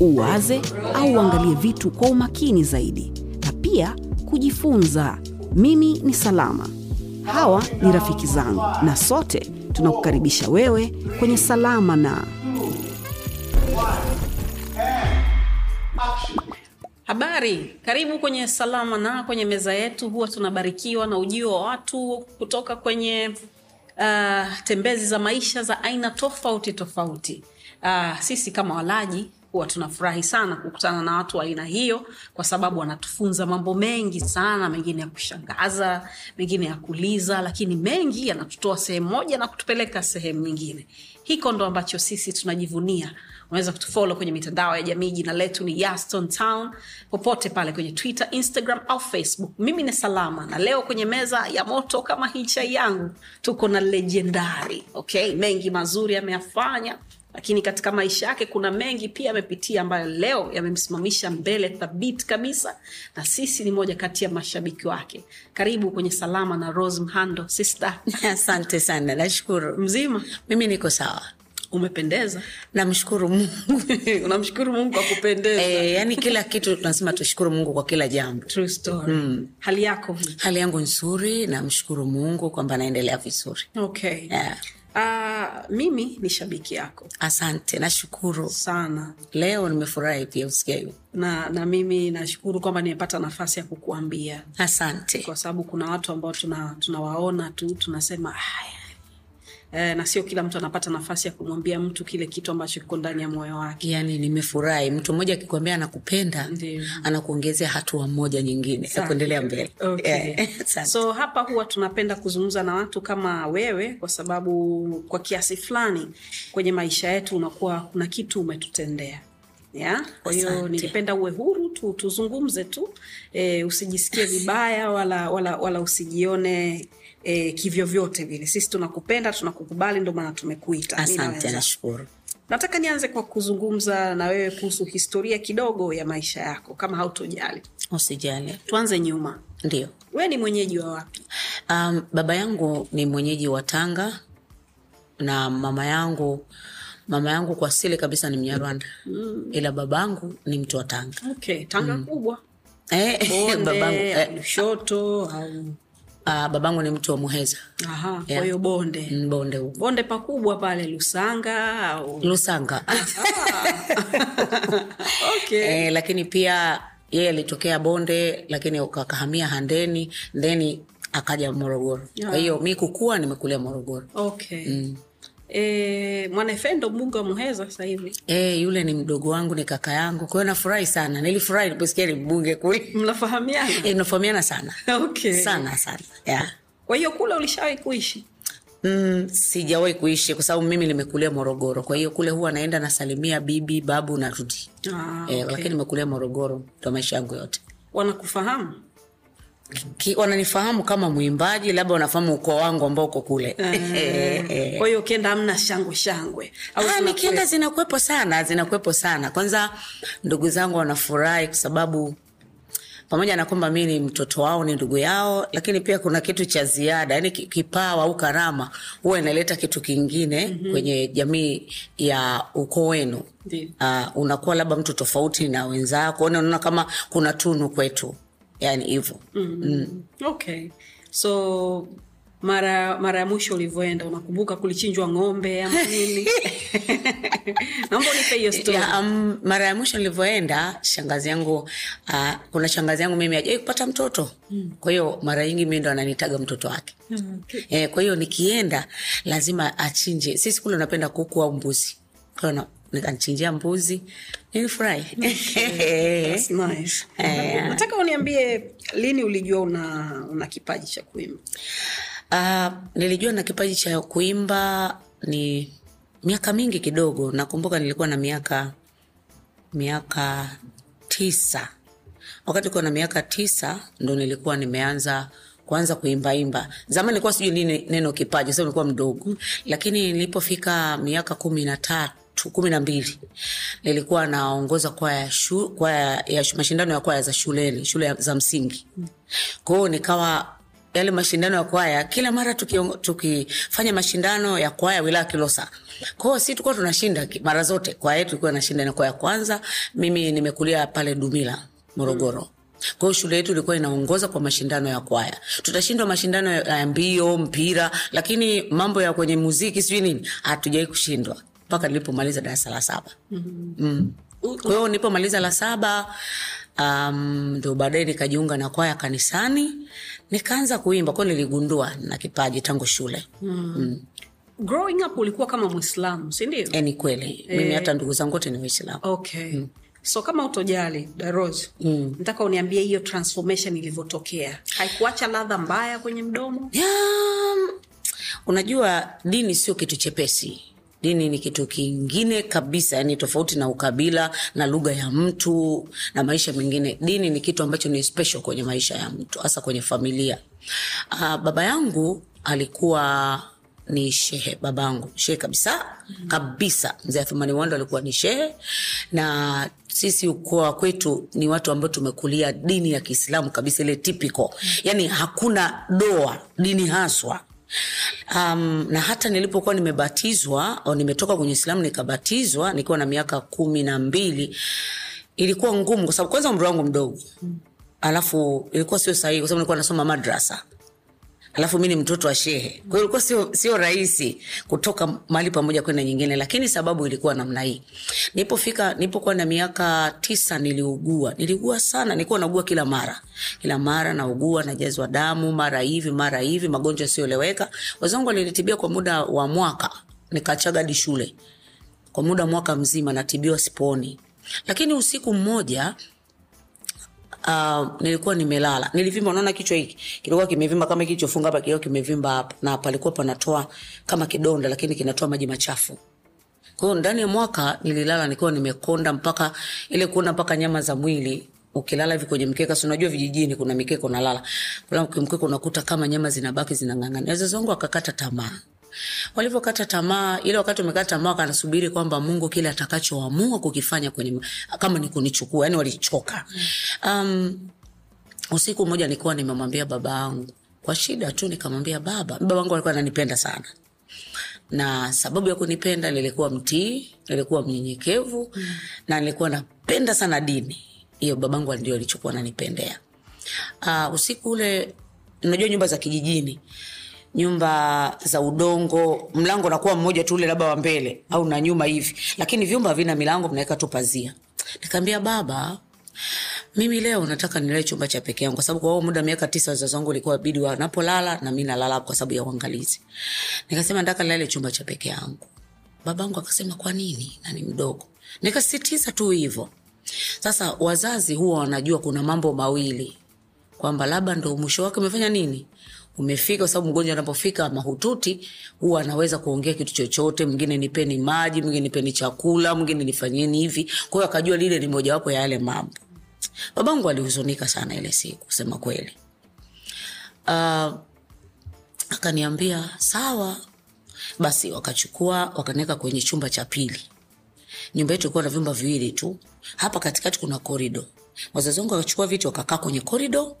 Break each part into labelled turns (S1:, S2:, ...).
S1: uwaze au uangalie vitu kwa umakini zaidi, na pia kujifunza. Mimi ni Salama, hawa ni rafiki zangu, na sote tunakukaribisha wewe kwenye Salama na Habari, karibu kwenye Salama na kwenye meza yetu. Huwa tunabarikiwa na ujio wa watu kutoka kwenye uh, tembezi za maisha za aina tofauti tofauti. Uh, sisi kama walaji huwa tunafurahi sana kukutana na watu wa aina hiyo, kwa sababu wanatufunza mambo mengi sana, mengine ya kushangaza, mengine ya kuliza, lakini mengi yanatutoa sehemu moja na kutupeleka sehemu nyingine. Hiko ndo ambacho sisi tunajivunia. Unaweza kutufolo kwenye mitandao ya jamii. Jina letu ni Yaston Town, popote pale kwenye Twitter, Instagram au Facebook. Mimi ni Salama, na leo kwenye meza ya moto kama hii chai yangu tuko na legendari. Okay, mengi mazuri ameyafanya lakini katika maisha yake kuna mengi pia amepitia ambayo leo yamemsimamisha mbele thabiti kabisa, na sisi ni moja kati ya mashabiki wake. Karibu kwenye Salama na Rose Mhando. Sister,
S2: Asante sana, nashukuru.
S1: mzima,
S2: Mimi niko sawa,
S1: umependeza.
S2: namshukuru Mungu.
S1: Unamshukuru Mungu kwa kupendeza.
S2: E, yani kila kitu tunasema tushukuru Mungu kwa kila jambo.
S1: True story. Hali yako
S2: Hali yangu nzuri, namshukuru Mungu kwamba naendelea vizuri.
S1: okay?
S2: Yeah.
S1: Ah, mimi ni shabiki yako
S2: Asante, nashukuru.
S1: sana
S2: Leo nimefurahi pia usikia
S1: na na mimi nashukuru kwamba nimepata nafasi ya kukuambia
S2: Asante.
S1: kwa sababu kuna watu ambao tuna tunawaona tu tunasema haya e, na sio kila mtu anapata nafasi ya kumwambia mtu kile kitu ambacho kiko ndani ya moyo wake.
S2: Yani nimefurahi, mtu mmoja akikwambia anakupenda anakuongezea hatua moja nyingine ya kuendelea mbele.
S1: Okay.
S2: Yeah.
S1: So hapa huwa tunapenda kuzungumza na watu kama wewe, kwa sababu kwa kiasi fulani kwenye maisha yetu unakuwa kuna kitu umetutendea ya kwa hiyo ningependa uwe huru tu tuzungumze tu e, usijisikie vibaya wala, wala, wala usijione e, kivyovyote vile. Sisi tunakupenda tunakukubali, ndio maana tumekuita.
S2: Asante, nashukuru.
S1: Nataka nianze kwa kuzungumza na wewe kuhusu historia kidogo ya maisha yako, kama hautojali.
S2: Usijali.
S1: Tuanze nyuma,
S2: Ndio.
S1: wewe ni mwenyeji wa wapi?
S2: Um, baba yangu ni mwenyeji wa Tanga na mama yangu mama yangu kwa asili kabisa ni Mnyarwanda mm. ila babangu ni mtu wa Tanga.
S1: Okay, Tanga kubwa
S2: Eh, babangu, eh,
S1: shoto au
S2: ah, babangu ni mtu wa Muheza.
S1: Aha, kwa hiyo bonde.
S2: Bonde huko.
S1: Bonde pakubwa pale Lusanga au?
S2: Lusanga.
S1: Okay.
S2: eh, lakini pia yeye alitokea bonde lakini akahamia Handeni then akaja Morogoro. Kwa hiyo mi kukua nimekulia Morogoro.
S1: Okay. E, Mwanefendo mbunge wa Muheza sasa hivi
S2: E, yule ni mdogo wangu, ni kaka yangu, kwa hiyo nafurahi sana. Nilifurahi niliposikia ni mbunge kule.
S1: mnafahamiana?
S2: E, mnafahamiana sana
S1: Okay.
S2: sana sana yeah.
S1: Kwa hiyo kule ulishawahi kuishi?
S2: Mm, sijawahi kuishi kwa sababu mimi nimekulia Morogoro, kwa hiyo kule huwa naenda nasalimia bibi babu narudi.
S1: Ah, okay.
S2: E, lakini nimekulia Morogoro ndo maisha yangu yote.
S1: Wanakufahamu?
S2: Ki, wananifahamu kama mwimbaji, labda wanafahamu ukoo wangu ambao uko kule. Eh.
S1: Kwa hiyo ukienda hamna shangwe shangwe
S2: Ah, nikienda zinakuwepo sana, zinakuwepo sana. Kwanza ndugu zangu wanafurahi kwa sababu pamoja na kwamba mi ni mtoto wao, ni ndugu yao, lakini pia kuna kitu cha ziada, yani kipawa au karama huwa inaleta kitu kingine kwenye jamii ya ukoo wenu. Uh, unakuwa labda mtu tofauti na wenzako, unaona kama kuna tunu kwetu, yani hivyo
S1: Okay. So mara mara ya mwisho ulivyoenda unakumbuka kulichinjwa ng'ombe ama nini? Naomba unipe hiyo story.
S2: Ya, um, mara ya mwisho nilivyoenda shangazi yangu uh, kuna shangazi yangu mimi ajai kupata mtoto mm. kwa hiyo mara nyingi mi ndo ananitaga mtoto wake
S1: Mm, okay.
S2: eh, kwa hiyo nikienda lazima achinje sisi kule unapenda kuku au mbuzi nikanichinjia mbuzi. Nilifurahi
S1: That's nice. Nataka uniambie lini ulijua una una kipaji cha kuimba?
S2: Uh, nilijua na kipaji cha kuimba ni miaka mingi kidogo. Nakumbuka nilikuwa na miaka miaka tisa. Wakati kuwa na miaka tisa ndo nilikuwa nimeanza kuanza kuimbaimba zamani nilikuwa sijui nini neno kipaji sababu nilikuwa mdogo. Lakini nilipofika miaka kumi na tatu kumi na mbili. Nilikuwa naongoza kwaya shu, kwaya ya mashindano ya kwaya za shuleni shule za msingi. Kwa nikawa yale mashindano ya kwaya kila mara tukifanya tuki mashindano ya kwaya wilaya kilosa. Kwao si tulikuwa tunashinda mara zote. Kwaya yetu ilikuwa nashinda na kwaya kwanza. Mimi nimekulia pale dumila morogoro. Mm. kwa shule yetu ilikuwa inaongoza kwa mashindano ya kwaya. Tutashindwa mashindano ya mbio mpira lakini mambo ya kwenye muziki sijui nini hatujawai kushindwa mpaka nilipomaliza darasa la saba. Mm. kwa hiyo nilipomaliza la saba um, ndo baadaye nikajiunga na kwaya kanisani nikaanza kuimba. Kwao niligundua na kipaji tangu shule.
S1: Growing up ulikuwa kama mwislamu sindio
S2: e, ni kweli. Mimi hata ndugu zangu wote ni waislamu
S1: okay. So kama utojali daros mm. nataka uniambie hiyo transformation ilivyotokea. Haikuacha ladha mbaya kwenye mdomo?
S2: Yeah. unajua dini sio kitu chepesi dini ni kitu kingine kabisa yani tofauti na ukabila na lugha ya mtu na maisha mengine. Dini ni kitu ambacho ni special kwenye maisha ya mtu hasa kwenye familia. Uh, baba yangu alikuwa ni shehe babangu. Shehe kabisa kabisa. Mzee athumani wando alikuwa ni shehe. Na sisi ukoa kwetu ni watu ambao tumekulia dini ya kiislamu kabisa ile typical. Yani hakuna doa dini haswa um, na hata nilipokuwa nimebatizwa au nimetoka kwenye islamu nikabatizwa nikiwa na miaka kumi na mbili ilikuwa ngumu kwa sababu kwanza umri wangu mdogo. Alafu ilikuwa sio sahihi kwa sababu nilikuwa nasoma madrasa alafu mi ni mtoto wa shehe. Kwa hiyo ilikuwa sio, sio rahisi kutoka mahali pamoja kwenda nyingine lakini sababu ilikuwa namna hii. Nilipofika nilipokuwa na miaka tisa niliugua. Niliugua sana nilikuwa naugua kila mara. Kila mara naugua najazwa damu mara hivi mara hivi magonjwa yasiyoeleweka. Wazangu walinitibia kwa muda wa mwaka nikachaga hadi shule. Kwa muda mwaka mzima natibiwa siponi. Lakini usiku mmoja uh, nilikuwa nimelala. Nilivimba unaona kichwa hiki? Kilikuwa kimevimba kama hiki kilichofunga hapa kilikuwa kimevimba hapa. Na palikuwa panatoa kama kidonda lakini kinatoa maji machafu. Kwa hiyo ndani ya mwaka nililala nikiwa nimekonda mpaka ile kuona mpaka nyama za mwili. Ukilala hivi kwenye mkeka si unajua vijijini kuna mikeka unalala. Kula mkeka unakuta kama nyama zinabaki zinang'ang'ana. Wazazi wangu akakata tamaa walivyokata tamaa ile wakati wamekata tamaa wakanasubiri kwamba mungu kile atakachoamua kukifanya kwenye kama ni kunichukua yani walichoka um, usiku mmoja nilikuwa nimemwambia baba yangu kwa shida tu nikamwambia baba baba yangu alikuwa ananipenda sana na sababu ya kunipenda nilikuwa mtii nilikuwa mnyenyekevu mm. na nilikuwa napenda sana dini hiyo babangu ndio alichokuwa ananipendea. uh, usiku ule unajua nyumba za kijijini nyumba za udongo mlango unakuwa mmoja tu ule labda wa mbele au na nyuma hivi. Lakini vyumba havina milango mnaweka tu pazia. Nikaambia baba mimi leo nataka nilae chumba cha peke yangu kwa sababu kwa muda miaka tisa wazazi wangu walikuwa bidi wanapolala na mi nalala kwa sababu ya uangalizi. Nikasema nataka nilale chumba cha peke yangu. Babangu akasema kwa nini? Na ni mdogo. Nikasisitiza tu hivyo. Sasa wazazi huwa wanajua kuna mambo mawili kwamba labda ndo mwisho wake umefanya nini umefika kwa sababu mgonjwa anapofika mahututi huwa anaweza kuongea kitu chochote mwingine nipeni maji mwingine nipeni chakula mwingine nifanyeni hivi. Kwa hiyo akajua lile ni mojawapo ya yale mambo. Babangu alihuzunika sana ile siku kusema kweli. Uh, akaniambia sawa. Basi wakachukua wakaniweka kwenye chumba cha pili. Nyumba yetu ilikuwa na vyumba viwili tu. Hapa katikati kuna korido wazazi wangu wakachukua viti wakakaa kwenye korido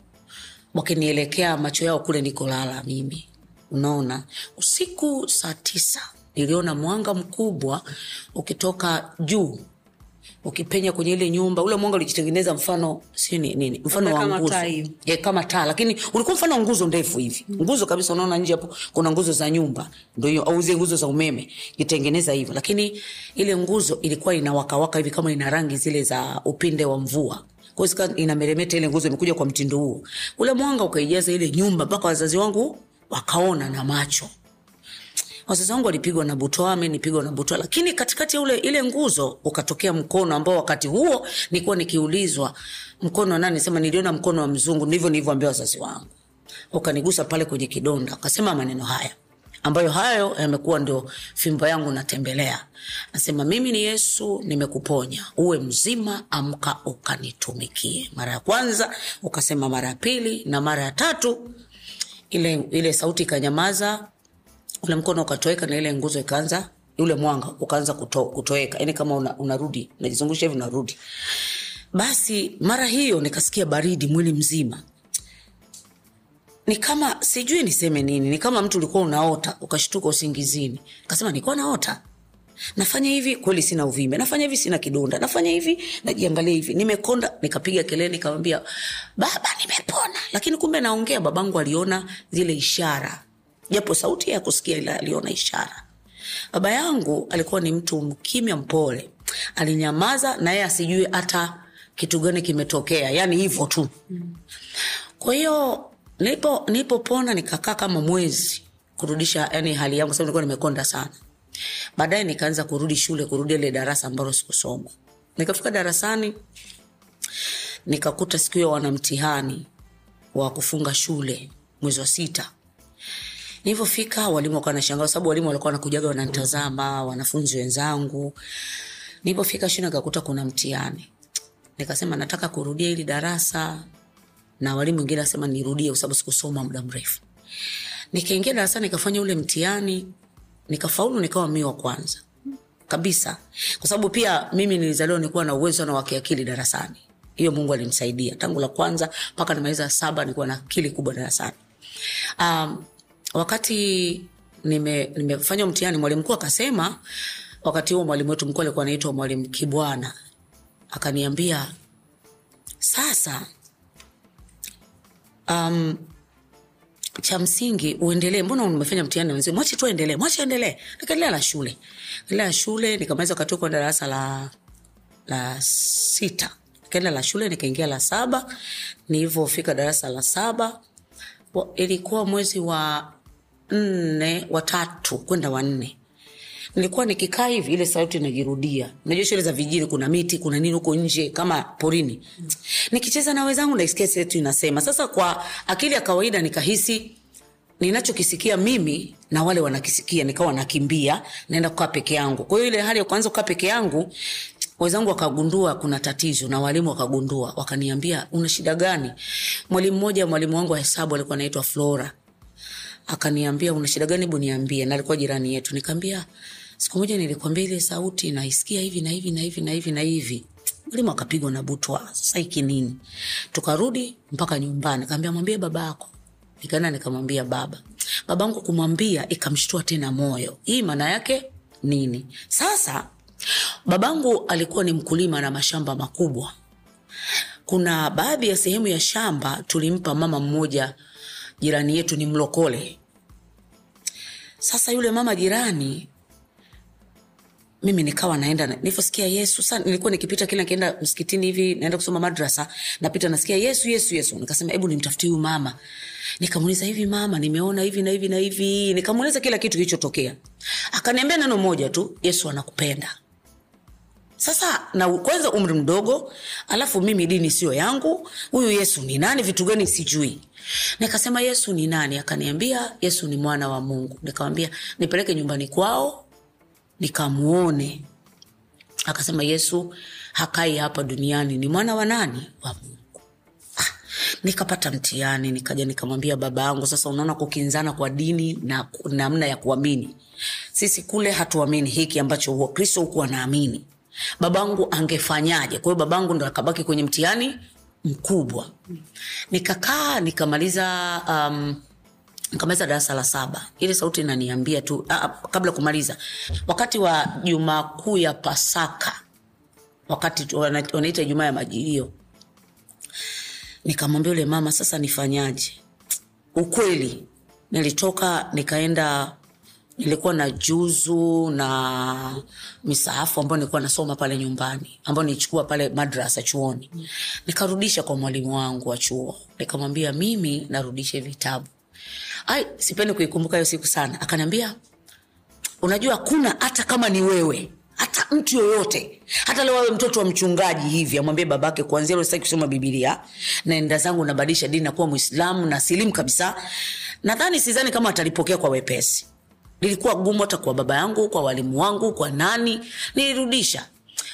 S2: wakinielekea macho yao kule nikolala mimi. Unaona? Usiku saa tisa niliona mwanga mkubwa ukitoka juu ukipenya kwenye ile nyumba. Ule mwanga ulijitengeneza mfano si nini mfano wa nguzo. e, kama taa lakini ulikuwa mfano wa nguzo ndefu hivi. Nguzo kabisa unaona nje hapo kuna nguzo za nyumba. Ndio hiyo au zile nguzo za umeme. Jitengeneza hivyo. Lakini ile nguzo ilikuwa inawakawaka hivi kama ina rangi zile za upinde wa mvua Kwa inameremeta ile nguzo imekuja kwa mtindo huo. Ule mwanga ukaijaza ile nyumba mpaka wazazi wangu wakaona na macho. Wazazi wangu walipigwa na butwa amenipigwa na butwa. Lakini katikati ya ule ile nguzo ukatokea mkono ambao wakati huo nilikuwa nikiulizwa mkono wa nani? Sema niliona mkono wa mzungu ndivyo nilivyoambia wazazi wangu. Ukanigusa pale kwenye kidonda akasema maneno haya ambayo hayo yamekuwa ndio fimbo yangu natembelea. Nasema mimi ni yesu nimekuponya. Uwe mzima amka ukanitumikie. Mara ya kwanza ukasema mara ya pili na mara ya tatu ile ile sauti ikanyamaza ule mkono ukatoweka na ile nguzo ikaanza ule mwanga ukaanza kuto, kutoweka. Yani kama una, unajizungusha hivi unarudi. Basi mara hiyo nikasikia baridi mwili mzima ni kama sijui niseme nini ni kama mtu ulikuwa unaota ukashtuka usingizini. Kasema nilikuwa naota. Nafanya hivi kweli sina uvimbe. Nafanya hivi sina kidonda. Nafanya hivi najiangalia hivi. Nimekonda nikapiga kelele nikamwambia baba nimepona. Lakini kumbe naongea babangu aliona zile ishara. Japo sauti ya kusikia ila aliona ishara. Baba yangu alikuwa ni mtu mkimya mpole. Alinyamaza na yeye asijue hata kitu gani kimetokea. Yani hivyo tu. Kwa hiyo nilipo nilipopona nikakaa kama mwezi kurudisha yani hali yangu sababu nilikuwa nimekonda sana. Baadaye nikaanza kurudi shule kurudi ile darasa ambalo sikusoma. Nikafika darasani nikakuta siku hiyo wana mtihani wa kufunga shule mwezi wa sita. Nilivyofika walimu wakawa nashangaa sababu walimu walikuwa wanakujaga wananitazama wanafunzi wenzangu. Nilipofika shule nikakuta kuna mtihani. Nikasema nataka kurudia hili darasa na walimu wengine asema nirudie kwa sababu sikusoma muda mrefu. Nikaingia darasani nikafanya ule mtihani nikafaulu nikawa mi wa kwanza. Kabisa. Kwa sababu pia mimi nilizaliwa nilikuwa na uwezo na wakiakili darasani. Hiyo mungu alinisaidia tangu la kwanza mpaka nimaliza saba nilikuwa na akili kubwa darasani. Um, wakati nime, nimefanya mtihani mwalimu mkuu akasema wakati huo mwalimu wetu mkuu alikuwa anaitwa mwalimu kibwana. Akaniambia sasa um, cha msingi uendelee. Mbona umefanya mtihani wenzio mwache tu endelee mwache endelee nikaendelea na shule. Endelea na shule nikamaliza wakati huo kwenda darasa la la sita. Nikaenda la shule nikaingia la saba. Nilivyofika darasa la saba ilikuwa mwezi wa nne watatu kwenda wanne nilikuwa nikikaa hivi ile sauti inajirudia. Unajua shule za vijijini kuna miti kuna nini huko nje kama porini. Nikicheza na wenzangu naisikia sauti inasema. Sasa kwa akili ya kawaida nikahisi ninachokisikia mimi na wale wanakisikia nikawa nakimbia naenda kukaa peke yangu. Kwa hiyo ile hali ya kuanza kukaa peke yangu wenzangu wakagundua kuna tatizo na walimu wakagundua. Wakaniambia una shida gani? Mwalimu mmoja mwalimu wangu wa hesabu alikuwa anaitwa flora. Akaniambia una shida gani? Hebu niambie. Na alikuwa jirani yetu. Nikaambia siku moja nilikwambia ile sauti naisikia hivi na hivi na hivi na hivi na hivi. Mwalimu akapigwa na butwa sasa nini. Tukarudi mpaka nyumbani. Kaambia mwambie baba yako. Nikaenda nikamwambia baba. Babangu kumwambia ikamshtua tena moyo. Hii maana yake nini? Sasa babangu alikuwa ni mkulima na mashamba makubwa. Kuna baadhi ya sehemu ya shamba tulimpa mama mmoja jirani yetu ni mlokole. Sasa yule mama jirani mimi nikawa naenda nilivyosikia yesu sana nilikuwa nikipita kila nikienda msikitini hivi naenda kusoma madrasa napita nasikia yesu yesu yesu. Nikasema hebu nimtafutie huyu mama. Nikamuuliza hivi mama nimeona hivi na hivi na hivi? Nikamuuliza kila kitu kilichotokea. Akaniambia neno moja tu yesu anakupenda. Sasa na kwanza umri mdogo alafu mimi dini sio yangu huyu yesu ni nani vitu gani sijui. Nikasema yesu ni nani? Akaniambia yesu ni mwana wa mungu. Nikamwambia nipeleke nyumbani kwao nikamuone. Akasema yesu hakai hapa duniani ni mwana wa nani? Wa mungu. Ah, nikapata mtihani nikaja nikamwambia baba yangu sasa unaona kukinzana kwa dini na namna ya kuamini. Sisi kule hatuamini hiki ambacho wakristo huku anaamini babangu angefanyaje? Kwa hiyo babangu ndo akabaki kwenye mtihani mkubwa. Nikakaa nikamaliza um, nikamaliza darasa la saba. Ile sauti inaniambia tu a, kabla kumaliza wakati wa juma kuu ya pasaka wakati wanaita jumaa ya majilio nikamwambia yule mama sasa nifanyaje? Ukweli nilitoka nikaenda nilikuwa na juzu na misahafu ambayo nilikuwa nasoma pale nyumbani ambayo nilichukua pale madrasa chuoni. Nikarudisha kwa mwalimu wangu wa chuo. Nikamwambia mimi narudisha vitabu ai sipendi kuikumbuka hiyo siku sana. Akaniambia unajua kuna hata kama ni wewe hata mtu yoyote hata leo awe mtoto wa mchungaji hivi amwambie babake kuanzia leo sitaki kusoma bibilia naenda zangu nabadilisha dini nakuwa mwislamu na silimu kabisa. Nadhani sidhani kama atalipokea kwa wepesi. Lilikuwa gumu hata kwa baba yangu kwa walimu wangu kwa nani. Nilirudisha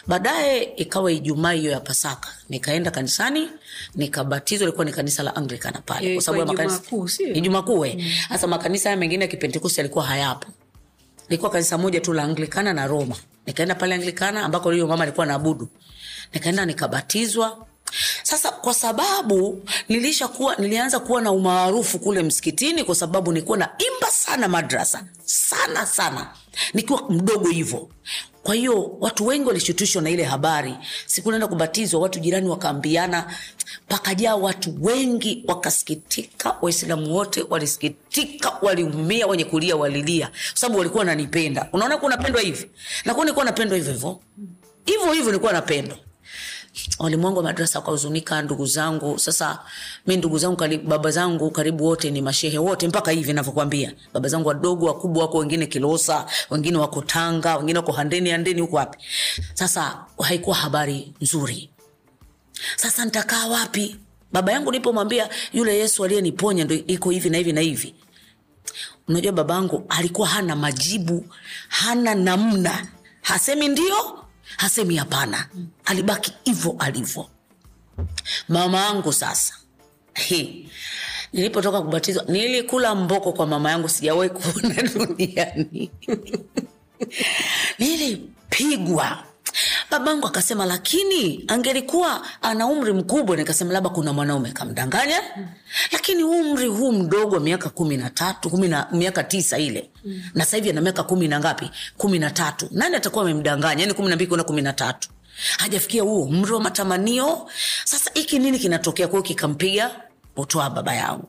S2: baadaye ikawa ijumaa hiyo ya pasaka. Nikaenda kanisani nikabatizwa ilikuwa ni kanisa la anglikana pale. Kwa sababu makanisa-
S1: Ijumaa Kuu,
S2: kuu eh. hasa makanisa haya mengine ya kipentekosti yalikuwa hayapo. Ilikuwa kanisa moja tu la anglikana na roma. Nikaenda pale anglikana ambako huyo mama alikuwa anaabudu, nikaenda nikabatizwa. Sasa kwa sababu nilisha kuwa nilianza kuwa na umaarufu kule msikitini kwa sababu nilikuwa na imba sana madrasa. Sana sana. Nikiwa mdogo hivyo kwa hiyo watu wengi walishutushwa na ile habari. Siku naenda kubatizwa watu jirani wakaambiana. Pakajaa watu wengi wakasikitika waislamu wote walisikitika waliumia wenye kulia walilia. Kwa sababu walikuwa wananipenda. Unaona kuwa napendwa hivi. Nakuwa nilikuwa napendwa hivyo hivyo. Hivyo hivyo nilikuwa napendwa walimwangu wa madrasa wakahuzunika ndugu zangu. Sasa mi ndugu zangu karibu, baba zangu karibu wote ni mashehe wote mpaka hivi navyokwambia baba zangu wadogo wakubwa wako wengine kilosa wengine wako tanga wengine wako handeni handeni huko wapi? Sasa haikuwa habari nzuri. Sasa nitakaa wapi? Baba yangu nilipomwambia yule yesu aliyeniponya ndo iko hivi na hivi na hivi. Unajua babangu alikuwa hana majibu hana namna. Hasemi ndio hasemi hapana. Alibaki hivyo alivyo. Mama yangu sasa. He. nilipotoka kubatizwa nilikula mboko kwa mama yangu sijawahi kuona duniani nilipigwa babangu akasema lakini angelikuwa ana umri mkubwa nikasema labda kuna mwanaume kamdanganya lakini umri huu mdogo miaka kumi na tatu kumi na miaka tisa ile. Na sahivi ana miaka kumi na ngapi? Kumi na tatu. Nani atakuwa amemdanganya? Yani kumi na mbili kuna kumi na tatu. Hajafikia huo umri wa matamanio. Sasa hiki nini kinatokea? Kwao kikampiga utoa baba yangu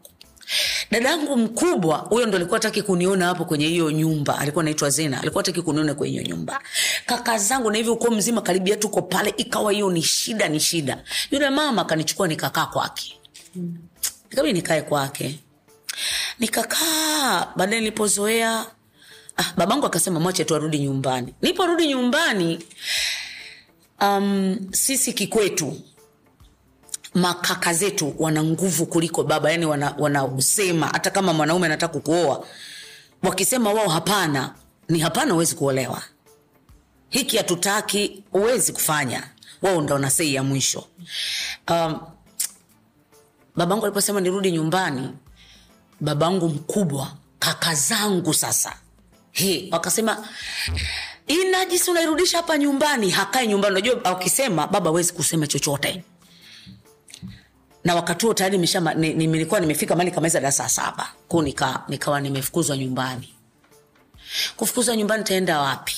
S2: dadangu mkubwa huyo ndo alikuwa taki kuniona hapo kwenye hiyo nyumba. Alikuwa naitwa zena. Alikuwa taki kuniona kwenye hiyo nyumba. Kaka zangu na hivyo uko mzima karibia tuko pale ikawa hiyo ni shida ni shida. Yule mama akanichukua nikakaa kwake. Ikabidi nikae kwake. Nikakaa baadaye nilipozoea ah, babangu akasema mwache tu arudi nyumbani. Niporudi nyumbani um, sisi kikwetu makaka zetu wana nguvu kuliko baba yani wanausema wana hata kama mwanaume anataka kukuoa wakisema wao hapana ni hapana huwezi kuolewa. Hiki hatutaki huwezi kufanya. Wao ndo wanasei ya mwisho. Um, babangu aliposema nirudi nyumbani babangu mkubwa kaka zangu sasa he, wakasema inajisi unairudisha hapa nyumbani hakae nyumbani. Unajua wakisema baba hawezi kusema chochote na wakati huo tayari nilikuwa nimefika mali kamaliza darasa saba. Ko nika, nikawa nimefukuzwa nyumbani. Kufukuzwa nyumbani taenda wapi?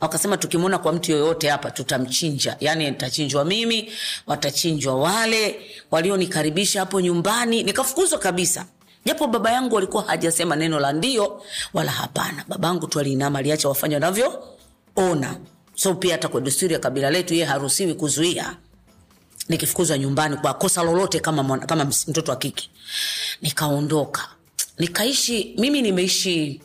S2: Wakasema tukimwona kwa mtu yoyote hapa tutamchinja. Yaani nitachinjwa mimi watachinjwa wale walionikaribisha hapo nyumbani. Nikafukuzwa kabisa. Japo baba yangu alikuwa hajasema neno la ndio wala hapana. Baba yangu tu aliinama aliacha wafanya wanavyoona. So pia hata kwa desturi ya kabila letu yeye haruhusiwi kuzuia nikifukuzwa nyumbani kwa kosa lolote kama, mwana, kama mtoto wa kike. Nikaondoka. Nikaishi mimi nimeishi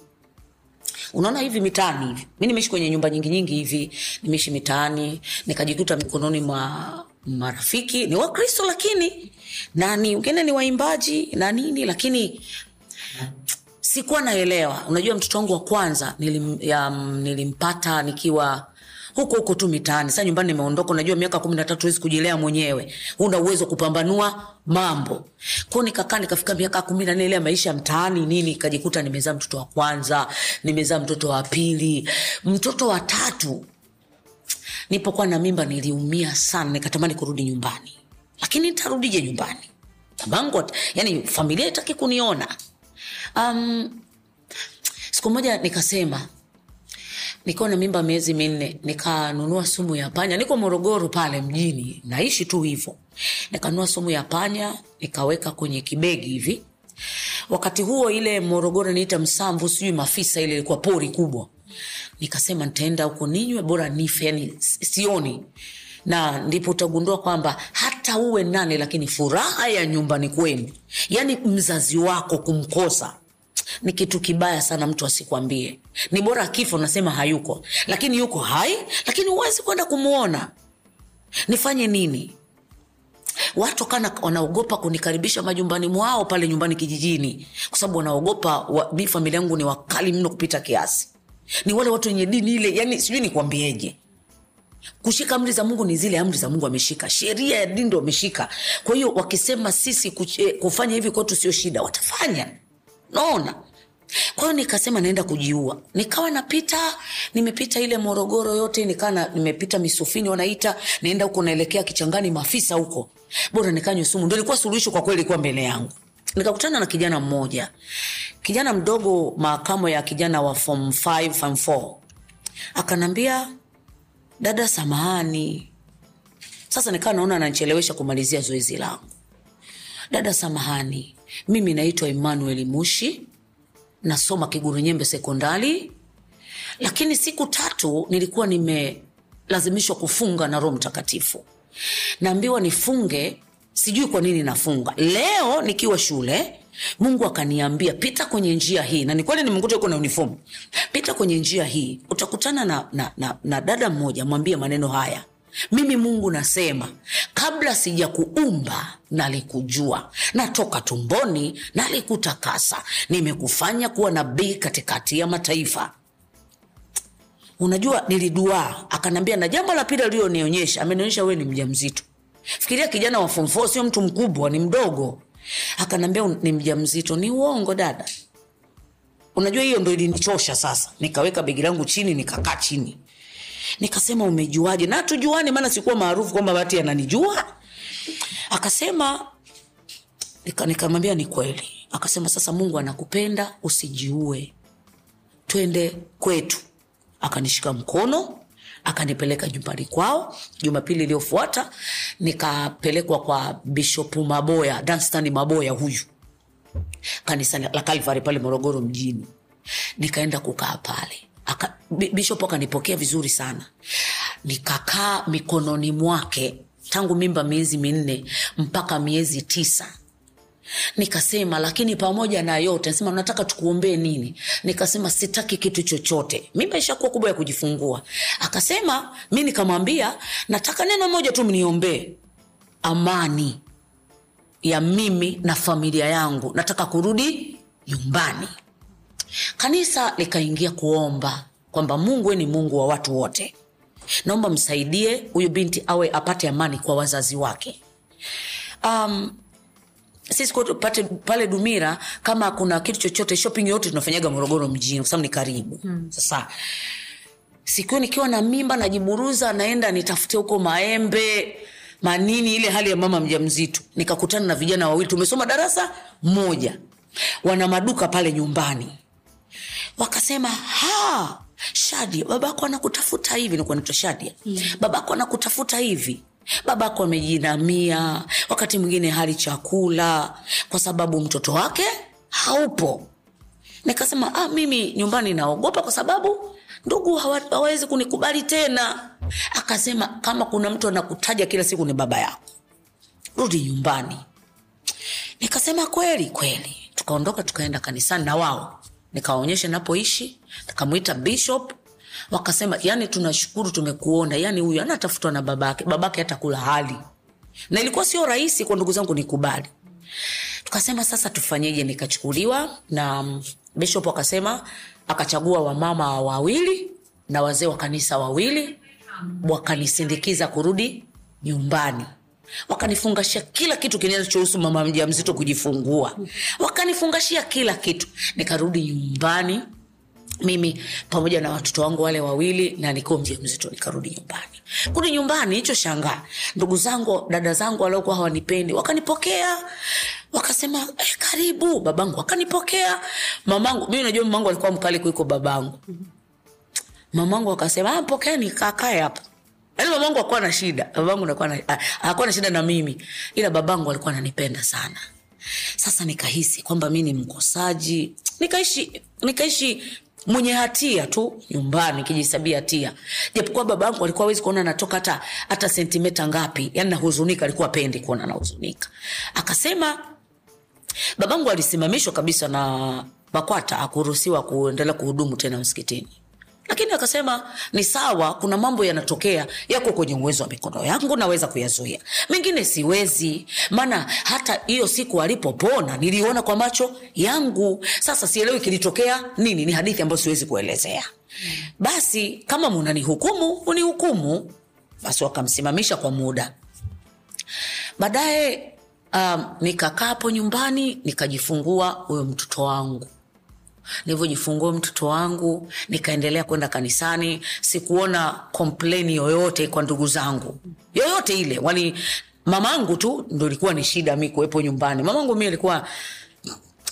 S2: unaona hivi mitaani hivi. Mi nimeishi kwenye nyumba nyingi nyingi hivi. Nimeishi mitaani nikajikuta mikononi mwa marafiki. Ni wakristo lakini nani wengine ni waimbaji na nini lakini sikuwa naelewa. Unajua mtoto wangu wa kwanza nilim, ya, nilimpata nikiwa huko huko tu mitaani. Saa nyumbani nimeondoka unajua miaka kumi na tatu huwezi kujilea mwenyewe. Huna uwezo kupambanua mambo. Kwao nikakaa nikafika miaka kumi na nne ile ya maisha mtaani nini kajikuta nimezaa mtoto wa kwanza nimezaa mtoto wa pili. Mtoto wa tatu nipokuwa na mimba niliumia sana nikatamani kurudi nyumbani. Lakini nitarudije nyumbani? Babangu yani familia itaki kuniona. Um, siku moja nikasema nikiwa na mimba miezi minne nikanunua sumu ya panya. Niko morogoro pale mjini naishi tu hivyo. Nikanunua sumu ya panya nikaweka kwenye kibegi hivi. Wakati huo ile morogoro niita msamvu sijui mafisa ile ilikuwa pori kubwa. Nikasema ntaenda huko ninywe bora nife yani sioni. Na ndipo utagundua kwamba hata uwe nane lakini furaha ya nyumbani kwenu. Yani mzazi wako kumkosa ni kitu kibaya sana mtu asikwambie. Ni bora kifo nasema hayuko. Lakini yuko hai lakini huwezi kwenda kumwona nifanye nini? Watu kana wanaogopa kunikaribisha majumbani mwao pale nyumbani kijijini. Kwa sababu wanaogopa wa, mi familia yangu ni wakali mno kupita kiasi. Ni wale watu wenye dini ile yani sijui nikuambieje kushika amri za mungu ni zile amri za mungu ameshika. Sheria ya dini ndo ameshika. Kwa hiyo wakisema sisi kufanya hivi kwetu sio shida watafanya naona kwa hiyo nikasema naenda kujiua. Nikawa napita nimepita ile morogoro yote nikawa nimepita misufini wanaita naenda huko naelekea kichangani mafisa huko. Bora nikanywe sumu. Ndo ilikuwa suluhisho kwa kweli ilikuwa mbele yangu. Nikakutana na kijana mmoja. Kijana mdogo mahakamo ya kijana wa form 5 form 4 akanambia dada samahani. Sasa nikawa naona ananichelewesha kumalizia zoezi langu. Dada samahani mimi naitwa emmanuel mushi nasoma kigurunyembe sekondari. Lakini siku tatu nilikuwa nimelazimishwa kufunga na roho mtakatifu. Naambiwa nifunge sijui kwa nini nafunga. Leo nikiwa shule mungu akaniambia pita kwenye njia hii. Na ni kweli nimekuta uko na uniform. Pita kwenye njia hii utakutana na, na, na, na dada mmoja mwambie maneno haya mimi mungu nasema kabla sijakuumba nalikujua. Natoka tumboni nalikutakasa. Nimekufanya kuwa nabii katikati ya mataifa. Unajua niliduaa akanambia na jambo la pili aliyonionyesha amenionyesha wewe ni mja mzito fikiria kijana wa fomfo sio mtu mkubwa ni mdogo. Akanambia "Un- ni mja mzito ni uongo dada. Unajua hiyo ndo ilinichosha sasa. Nikaweka begi langu chini nikakaa chini nikasema umejuaje? Na tujuane maana sikuwa maarufu kwamba bati ananijua. Akasema nika- nikamwambia ni kweli. Akasema sasa mungu anakupenda usijiue. Twende kwetu. Akanishika mkono akanipeleka nyumbani kwao. Jumapili iliyofuata nikapelekwa kwa Bishop maboya danstan maboya huyu. Kanisa la kalvari pale morogoro mjini. Nikaenda kukaa pale Aka, bishop akanipokea vizuri sana. Nikakaa mikononi mwake tangu mimba miezi minne mpaka miezi tisa. Nikasema lakini pamoja na yote nasema nataka tukuombee nini? Nikasema sitaki kitu chochote. Mimba ishakuwa kubwa ya kujifungua. Akasema mi nikamwambia nataka neno moja tu mniombee. Amani ya mimi na familia yangu. Nataka kurudi nyumbani kanisa likaingia kuomba kwamba mungu ni mungu wa watu wote. Naomba msaidie huyu binti awe apate amani kwa wazazi wake. Um, sisi pate pale dumira kama kuna kitu chochote shopping yote tunafanyaga morogoro mjini kwa sababu ni karibu. Hmm. sasa siku nikiwa na mimba najiburuza naenda nitafute huko maembe manini ile hali ya mama mja mzito nikakutana na vijana wawili tumesoma darasa moja. Wana maduka pale nyumbani wakasema ha shadia babako anakutafuta hivi. Nikuwa naitwa shadia. Mm. babako anakutafuta hivi. Babako amejinamia wakati mwingine hali chakula kwa sababu mtoto wake haupo. Nikasema ah, mimi nyumbani naogopa kwa sababu ndugu hawawezi kunikubali tena. Akasema kama kuna mtu anakutaja kila siku ni baba yako rudi nyumbani. Nikasema kweli kweli. Tukaondoka tukaenda kanisani na wao nikawaonyesha napoishi nikamwita bishop. Wakasema yani tunashukuru tumekuona. Yani huyu anatafutwa na babake. Babake atakula hali. Na ilikuwa sio rahisi kwa ndugu zangu nikubali. Tukasema sasa tufanyeje? Nikachukuliwa na mm, bishop akasema akachagua wamama wawili na wazee wa kanisa wawili wakanisindikiza kurudi nyumbani wakanifungashia kila kitu kinachohusu mama mja mzito kujifungua. Wakanifungashia kila kitu. Nikarudi nyumbani mimi pamoja na watoto wangu wale wawili na nikiwa mja mzito nikarudi nyumbani. Kurudi nyumbani hicho shangaa. Ndugu zangu dada zangu waliokuwa hawanipendi wakanipokea. Wakasema eh, karibu. Babangu wakanipokea mamangu mi najua mamangu alikuwa mkali kuliko babangu. Mamangu akasema "Ah, pokeeni kakae hapa yaani babangu akuwa na shida. Babangu hakuwa na shida na mimi. Ila babangu alikuwa ananipenda sana. Sasa nikahisi kwamba mi ni mkosaji. Nikaishi nikaishi mwenye hatia tu nyumbani kijisabia hatia. Japokuwa babangu alikuwa awezi kuona natoka hata hata sentimeta ngapi. Yani nahuzunika alikuwa pendi kuona nahuzunika. Akasema babangu alisimamishwa kabisa na bakwata akuruhusiwa kuendelea kuhudumu tena msikitini lakini akasema ni sawa kuna mambo yanatokea yako kwenye uwezo wa mikono yangu naweza kuyazuia. Mengine siwezi maana hata hiyo siku alipopona niliona kwa macho yangu. Sasa sielewi kilitokea nini ni hadithi ambayo siwezi kuelezea. Basi kama munanihukumu unihukumu. Basi wakamsimamisha kwa muda. Baadaye um, nikakaa hapo nyumbani nikajifungua huyo mtoto wangu nilivyojifungua mtoto wangu nikaendelea kwenda kanisani sikuona kompleni yoyote kwa ndugu zangu. Yoyote ile wani mamangu tu ndo ilikuwa ni shida mi kuwepo nyumbani. Mamangu mi alikuwa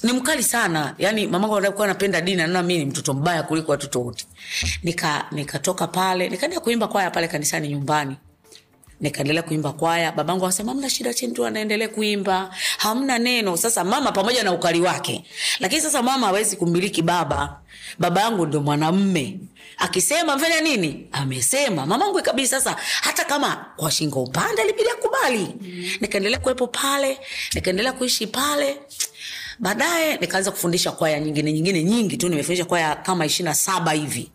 S2: ni mkali sana. Yani mamangu alikuwa anapenda dini anaona mi ni mtoto mbaya kuliko watoto wote. Nika nikatoka pale nikaenda kuimba kwaya pale kanisani nyumbani nikaendelea kuimba kwaya. Babangu akasema hamna shida chentu anaendelea kuimba. Hamna neno. Sasa mama pamoja na ukali wake. Lakini sasa mama hawezi kumiliki baba. Baba yangu ndo mwanamme akisema mfanya nini? Amesema. Mamangu ikabidi sasa. Hata kama kwa shingo upande libidi akubali. Nikaendelea kuwepo pale. Nikaendelea kuishi pale. Baadaye nikaanza kufundisha kwaya nyingine nyingine nyingi tu. Nimefundisha kwaya kama ishirini na saba hivi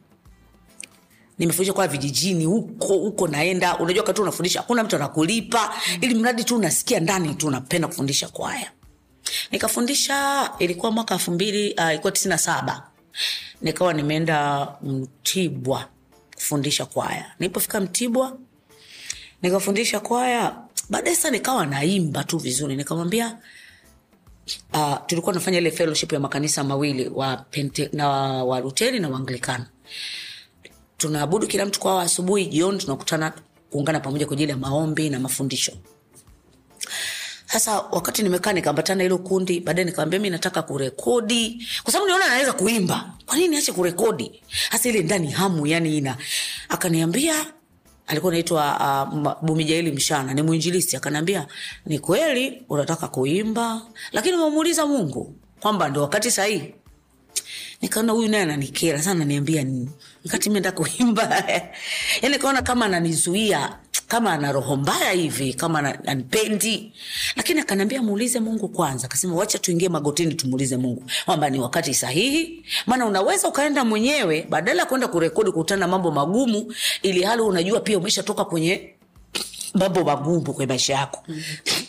S2: nimefundisha kwa vijijini huko huko naenda. Unajua wakati unafundisha hakuna mtu anakulipa. Ili mradi tu unasikia ndani tu unapenda kufundisha kwaya nikafundisha ilikuwa mwaka elfu mbili uh, ilikuwa tisini na saba. Nikawa nimeenda mtibwa kufundisha kwaya nilipofika mtibwa nikafundisha kwaya baadaye sasa nikawa naimba tu vizuri. Nikamwambia uh, tulikuwa nafanya ile fellowship ya makanisa mawili wa Pente, na wa, wa luteri na waanglikana tunaabudu kila mtu kwao asubuhi jioni tunakutana kuungana pamoja kwa ajili ya maombi na mafundisho. Sasa wakati nimekaa nikaambatana hilo kundi baadaye nikawambia mi nataka kurekodi. Kwa sababu niona naweza kuimba. Kwa nini niache kurekodi? Hasa ile ndani hamu yani ina. Akaniambia alikuwa naitwa uh, bumijaili mshana ni mwinjilisti. Akanaambia ni kweli unataka kuimba lakini umemuuliza mungu kwamba ndo wakati sahihi. Nikaona huyu naye ananikera sana ananiambia nini wakati mi kuimba yani kaona kama ananizuia kama ana roho mbaya hivi kama anipendi. Lakini akaniambia muulize mungu kwanza. Akasema wacha tuingie magotini tumuulize mungu kwamba ni wakati sahihi. Maana unaweza ukaenda mwenyewe badala ya kwenda kurekodi kukutana na mambo magumu ili hali unajua pia umeshatoka kwenye mambo magumu kwenye maisha yako.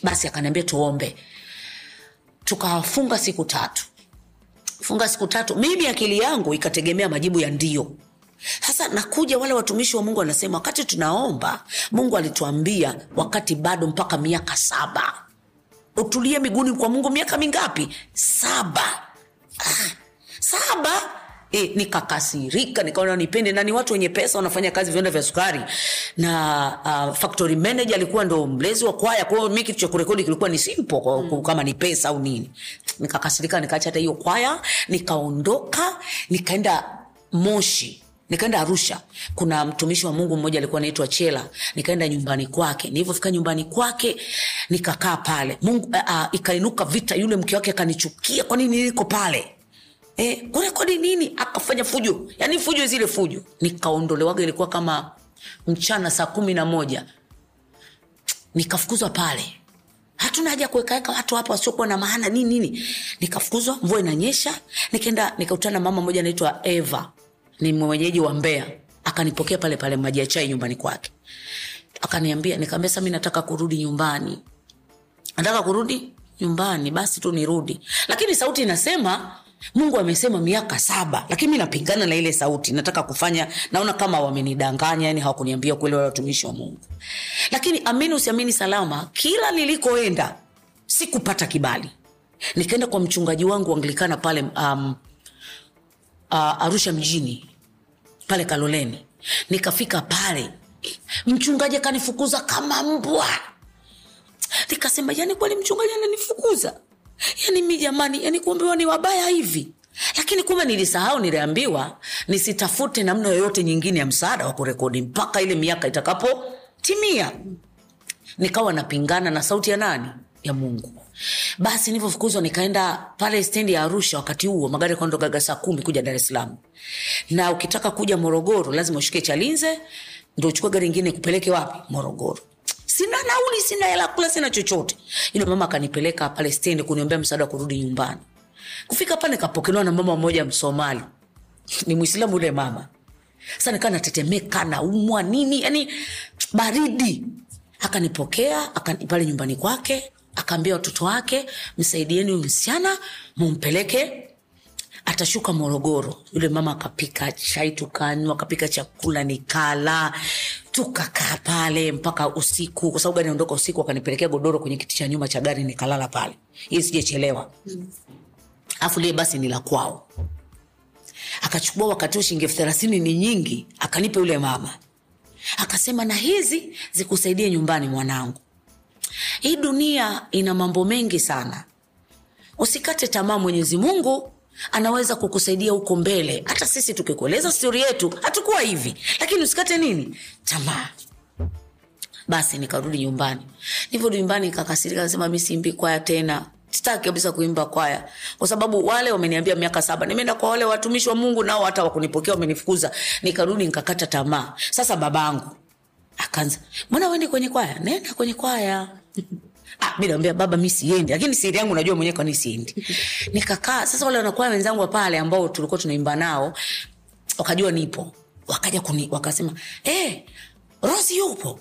S2: Basi akaniambia tuombe. Tukafunga siku tatu. Funga siku tatu. Mimi akili yangu ikategemea majibu ya ndio sasa nakuja wale watumishi wa mungu wanasema wakati tunaomba mungu alituambia wakati bado mpaka miaka saba. Utulie miguuni kwa mungu miaka mingapi? Saba. Ah, saba? E, nikakasirika nikaona nipende na ni watu wenye pesa wanafanya kazi viwanda vya sukari. Na uh, factory manager alikuwa ndo mlezi wa kwaya kwao mi kitu cha kurekodi kilikuwa ni simple kwa, mm. kama ni pesa au nini. Nikakasirika nikaacha hata hiyo kwaya nikaondoka nikaenda moshi nikaenda arusha. Kuna mtumishi wa mungu mmoja alikuwa anaitwa chela. Nikaenda nyumbani kwake. Nilivyofika nyumbani kwake nikakaa pale. Mungu uh, ikainuka vita. Yule mke wake akanichukia kwa nini niko pale? Eh, kurekodi nini akafanya fujo. Yaani fujo zile fujo. Nikaondolewaga ilikuwa kama mchana saa kumi na moja. Nikafukuzwa pale. Hatuna haja kuwekaweka watu hapa wasiokuwa na maana nini nini. Nikafukuzwa mvua inanyesha. Nikaenda nikakutana na mama moja anaitwa eva ni mwenyeji wa mbea akanipokea pale pale maji ya chai nyumbani kwake. Akaniambia nikaambia sasa mimi nataka kurudi nyumbani. Nataka kurudi nyumbani basi tu nirudi. Lakini sauti inasema mungu amesema miaka saba. Lakini mi napingana na ile sauti. Nataka kufanya naona kama wamenidanganya yani hawakuniambia kweli wale watumishi wa mungu. Lakini amini usiamini salama kila nilikoenda sikupata kibali. Nikaenda kwa mchungaji wangu anglikana pale um, uh, arusha mjini pale kaloleni. Nikafika pale mchungaji akanifukuza kama mbwa. Nikasema yani kweli mchungaji ananifukuza? Yani mi jamani yani kuambiwa ni wabaya hivi. Lakini kumbe nilisahau niliambiwa nisitafute namna yoyote nyingine ya msaada wa kurekodi mpaka ile miaka itakapotimia. Nikawa napingana na sauti ya nani? Ya mungu basi nilivyofukuzwa nikaenda pale stendi ya arusha wakati huo magari kaondokaga saa kumi kuja dar es salaam. Na ukitaka kuja morogoro lazima ushike chalinze ndo uchukue gari ingine kupeleke wapi? Morogoro. Sina nauli sina hela kula sina chochote. Yule mama akanipeleka pale stendi kuniombea msaada wa kurudi nyumbani. Kufika pale nikapokelewa na mama mmoja msomali. Ni mwislamu yule mama. Sasa nikaa natetemeka naumwa nini? Yani baridi. Akanipokea akani, pale nyumbani kwake akaambia watoto wake msaidieni huyu msichana mumpeleke. Atashuka morogoro. Yule mama akapika chai tukanywa akapika chakula nikala. Tukakaa pale mpaka usiku. Kwa sababu gari naondoka usiku akanipelekea godoro kwenye kiti cha nyuma cha gari nikalala pale. Ili sijechelewa afu lile basi ni la kwao. Akachukua wakati huo shilingi elfu thelathini ni nyingi akanipa yule mama. Akasema na hizi zikusaidie nyumbani mwanangu hii dunia ina mambo mengi sana. Usikate tamaa mwenyezi mungu anaweza kukusaidia huko mbele. Hata sisi tukikueleza stori yetu hatukuwa hivi. Lakini usikate nini? Tamaa. Basi nikarudi nyumbani. Nilivyorudi nyumbani nikakasirika nasema mi siimbi kwaya tena. Sitaki kabisa kuimba kwaya. Kwa sababu wale wameniambia miaka saba. Nimeenda kwa wale watumishi wa mungu nao hata wakunipokea wamenifukuza. Nikarudi nikakata tamaa. Sasa babangu akaanza mbona uende kwenye kwaya? Nenda kwenye kwaya. Ah, mi naambia baba mi siendi. Lakini siri yangu najua mwenyewe kwani siendi. Nikakaa sasa wale wanakwaya wenzangu wa pale ambao tulikuwa tunaimba nao wakajua nipo. Wakaja kuni, wakasema hey, rosi yupo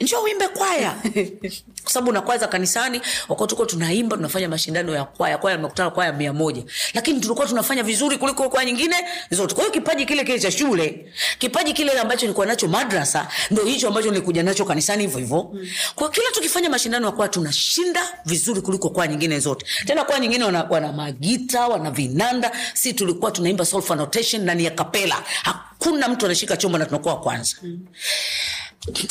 S2: njo uimbe kwaya. Kwa sababu na kwaya za kanisani wakati tuko tunaimba tunafanya mashindano ya kwaya. Kwaya mekutana kwaya mia moja. Lakini tulikuwa tunafanya vizuri kuliko kwaya nyingine zote. Kwa hiyo kipaji kile kile cha shule kipaji kile ambacho nilikuwa nacho madrasa ndo hicho ambacho nilikuja nacho kanisani hivyo hivyo. Kwa kila tukifanya mashindano ya kwaya tunashinda vizuri kuliko kwaya nyingine zote. Tena kwaya nyingine wana, wana magita wana vinanda. Si tulikuwa tunaimba solfa notation na ni ya kapela. Hakuna mtu anashika chombo na tunakuwa kwanza. mm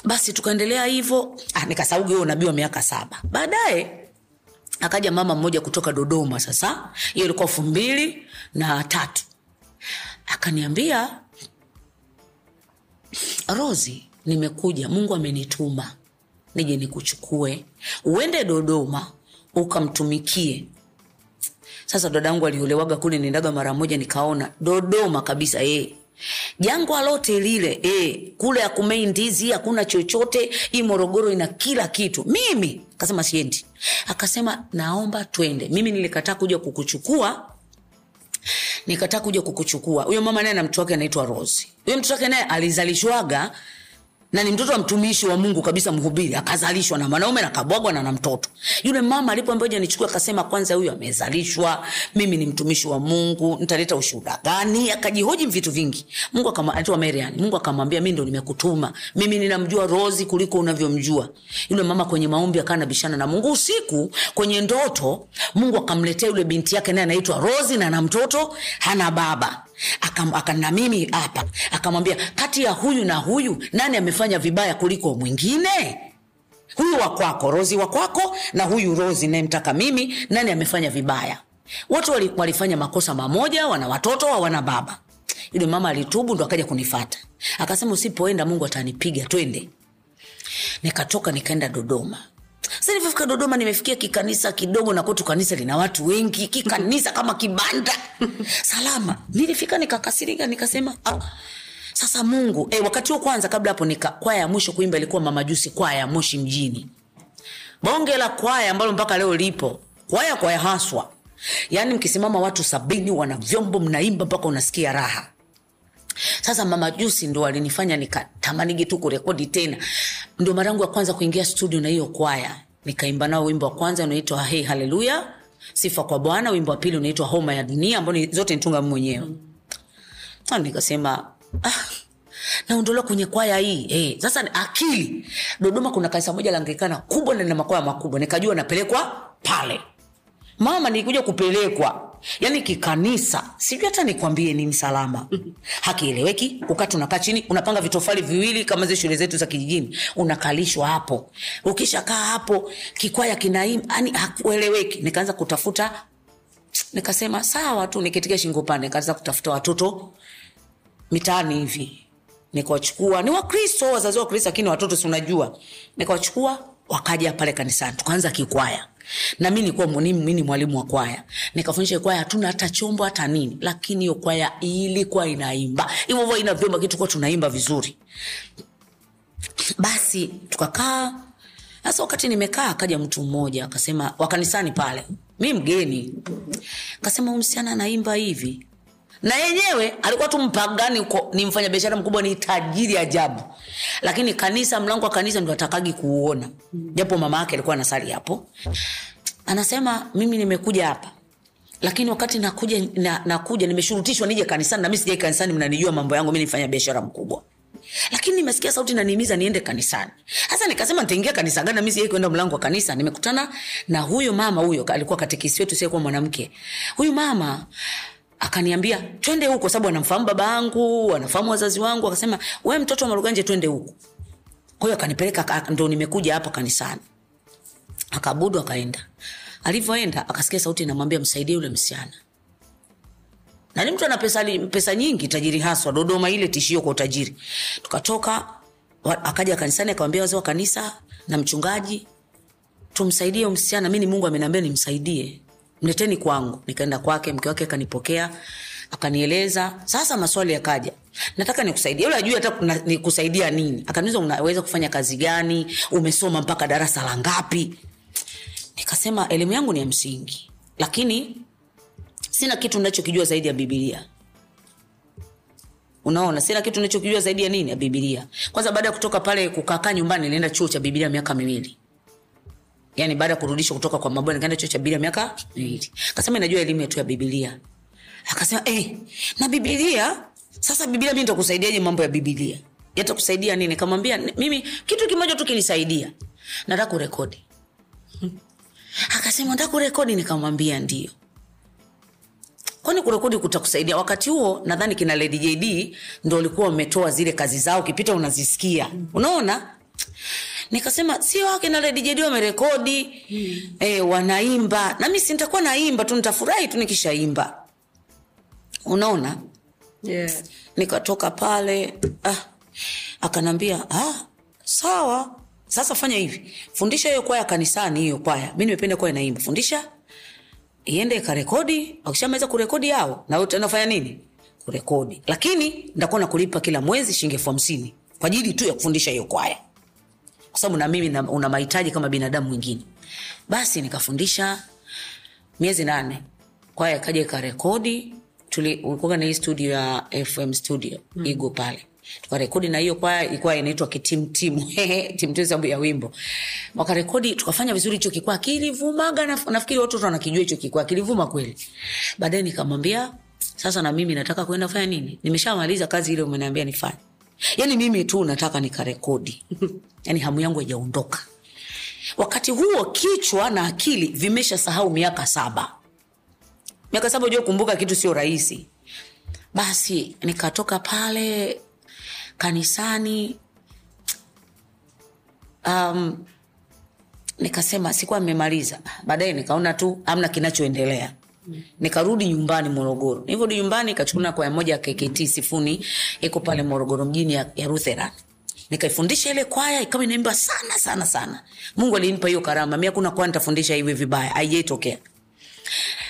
S2: basi tukaendelea hivyo. Ah, nikasauga huyo nabii wa miaka saba. Baadaye akaja mama mmoja kutoka dodoma sasa. Hiyo ilikuwa elfu mbili na tatu. Akaniambia rosi nimekuja. Mungu amenituma nije nikuchukue. Uende dodoma ukamtumikie. Sasa dadangu aliolewaga kule niendaga mara moja nikaona dodoma kabisa eh jangwa lote lile e, kule akumei ndizi hakuna chochote hii morogoro ina kila kitu. Mimi akasema siendi. Akasema naomba twende. Mimi nilikataa kuja kukuchukua. Nikataa kuja kukuchukua. Huyo mama naye na mtu wake anaitwa rosi huyo mtoto wake naye alizalishwaga na ni mtoto wa mtumishi wa mungu kabisa mhubiri akazalishwa na mwanaume na kabwagwa na na mtoto. Yule mama alipoambia nichukue akasema kwanza huyu amezalishwa mimi ni mtumishi wa mungu nitaleta ushuhuda gani? Akajihoji vitu vingi. Mungu akamwambia marian mungu akamwambia mimi ndo nimekutuma. Mimi ninamjua Rozi kuliko unavyomjua. Yule mama kwenye maombi akawa anabishana na mungu. Usiku kwenye ndoto mungu akamletea yule binti yake naye anaitwa Rozi na na mtoto hana baba akana mimi hapa. Akamwambia kati ya huyu na huyu nani amefanya vibaya kuliko mwingine? Huyu wa kwako rozi wa kwako na huyu rozi nayemtaka mimi nani amefanya vibaya? Wote walifanya makosa mamoja wana watoto hawana baba. Yule mama alitubu ndo akaja kunifata akasema usipoenda mungu atanipiga twende. Nikatoka nikaenda dodoma nilivyofika dodoma nimefikia kikanisa kidogo na kwetu kanisa lina watu wengi kikanisa kama kibanda. Salama. Nilifika nikakasirika nikasema ah, sasa mungu. E, wakati huo kwanza kabla hapo nika kwaya ya mwisho kuimba ilikuwa mamajusi kwaya ya moshi mjini. Bonge la kwaya ambalo mpaka leo lipo kwaya kwaya haswa. Yaani mkisimama watu sabini wana vyombo mnaimba mpaka unasikia raha sasa mama jusi ndo alinifanya nikatamanigi tu kurekodi tena. Ndo mara yangu ya kwanza kuingia studio na hiyo kwaya. Nikaimba nao wimbo wa kwanza unaitwa hey haleluya sifa kwa bwana. Wimbo wa pili unaitwa homa ya dunia ambao zote nitunga mwenyewe. Nikasema ah, naondolewa kwenye kwaya hii. Hey, sasa akili. Dodoma kuna kanisa moja la anglikana kubwa na lina makwaya makubwa. Nikajua napelekwa pale. Mama nilikuja kupelekwa yani kikanisa sijui hata nikwambie ni msalama hakieleweki ukati unakaa chini unapanga vitofali viwili kama zile shule zetu za kijijini unakalishwa hapo. Ukishakaa hapo kikwaya kinaim yani hakueleweki. Nikaanza kutafuta nikasema sawa tu nikitika shingo pande. Nikaanza kutafuta watoto mitaani hivi. Nikawachukua ni wakristo wazazi wa kristo lakini watoto si unajua. Nikawachukua wakaja pale kanisani tukaanza kikwaya na mi nikuwa mi ni mwalimu wa kwaya. Nikafundisha kwaya hatuna hata chombo hata nini. Lakini hiyo kwaya ilikuwa inaimba. Hivyo hivyo ina vyomba kitu kuwa tunaimba vizuri. Basi tukakaa. Sasa wakati nimekaa akaja mtu mmoja akasema wakanisani pale. Mi mgeni. Kasema umsichana msichana anaimba hivi na yenyewe alikuwa tu mpagani ni mfanyabiashara mkubwa ni tajiri ajabu. Lakini kanisa mlango wa kanisa ndo atakagi kuuona. Japo mama yake alikuwa anasali hapo. Anasema mimi nimekuja hapa. Lakini wakati nakuja na, nakuja nimeshurutishwa nije kanisani na sijai kanisani mnanijua mambo yangu mi nifanya biashara mkubwa. Lakini nimesikia sauti nanimiza niende kanisani. Sasa nikasema nitaingia kanisa gani nami sijai kwenda mlango wa kanisa? Nimekutana na huyo mama huyo alikuwa katikisi wetu siyekuwa mwanamke. Huyu mama akaniambia twende huko sababu anamfahamu baba yangu anafahamu wazazi wangu. Akasema we mtoto wa maruganje twende huko. Kwa akanipeleka ndo nimekuja hapa kanisani. Akaabudu akaenda. Alivyoenda akasikia sauti inamwambia msaidie yule msichana. Na mtu ana pesa nyingi tajiri haswa. Dodoma ile tishio kwa utajiri. Tukatoka akaja kanisani akawambia wazee wa kanisa na mchungaji tumsaidie msichana. Mi ni mungu ameniambia nimsaidie mleteni kwangu. Nikaenda kwake mke wake akanipokea akanieleza. Sasa maswali yakaja. Nataka nikusaidia yule ajui hata nikusaidia nini. Akaniuliza unaweza kufanya kazi gani? Umesoma mpaka darasa la ngapi? Nikasema elimu yangu ni ya msingi. Lakini sina kitu nachokijua zaidi ya bibilia unaona sina kitu nachokijua zaidi ya nini ya bibilia kwanza baada ya kutoka pale kukakaa nyumbani nilienda chuo cha bibilia miaka miwili yani baada ya kurudishwa kutoka kwa mabwana nikaenda chuo cha Biblia miaka miwili. Akasema inajua elimu yetu ya Biblia. akasema eh, na Biblia? Sasa Biblia mimi nitakusaidiaje mambo ya bibilia yatakusaidia nini? Kamwambia mimi kitu kimoja tu kinisaidia. Nataka kurekodi. Akasema nataka kurekodi. Nikamwambia ndio. Kwani kurekodi kutakusaidia? Wakati huo nadhani kina lady jd ndo walikuwa wametoa zile kazi zao ukipita unazisikia. Unaona nikasema sio wake na lady Jedi wamerekodi. Mm. e, wanaimba. Nami si nitakuwa naimba tu nitafurahi tu nikishaimba. Unaona?
S1: Yeah.
S2: nikatoka pale ah, akanambia ah, sawa. Sasa fanya hivi. Fundisha hiyo kwaya kanisani hiyo kwaya. Mi nimependa kwaya naimba fundisha. Iende ikarekodi. Akishamaweza kurekodi yao na wewe nini? Kurekodi. Lakini nitakuwa nakulipa kila mwezi shilingi elfu hamsini kwa ajili tu ya kufundisha hiyo kwaya kwa sababu na mimi na, una mahitaji kama binadamu mwingine. Basi nikafundisha miezi nane. Kwaya ikaja ikarekodi ulikuwa na hii studio ya fm studio mm. igo pale. Tukarekodi na hiyo kwaya ilikuwa inaitwa kitimtimu timtimu sababu ya wimbo. Wakarekodi tukafanya vizuri hicho kikwaa kilivumaga na, nafikiri watu wanakijua hicho kikwaa kilivuma kweli. Baadaye nikamwambia sasa na mimi nataka kuenda fanya nini? Nimeshamaliza kazi ile umeniambia nifanye yaani mimi tu nataka nikarekodi. Yani hamu yangu haijaondoka. Wakati huo kichwa na akili vimesha sahau miaka saba. Miaka saba ujua kumbuka kitu sio rahisi. Basi nikatoka pale kanisani um, nikasema sikuwa nimemaliza. Baadaye nikaona tu amna kinachoendelea nikarudi nyumbani morogoro. Nilivyorudi nyumbani nikachukuna kwaya moja ya kkt sifuni iko pale morogoro mjini ya, ya Lutheran. nikaifundisha ile kwaya ikawa inaimba sana sana sana. Mungu alinipa hiyo karama. Mimi hakuna kwaya nitafundisha hivi vibaya. Haijatokea.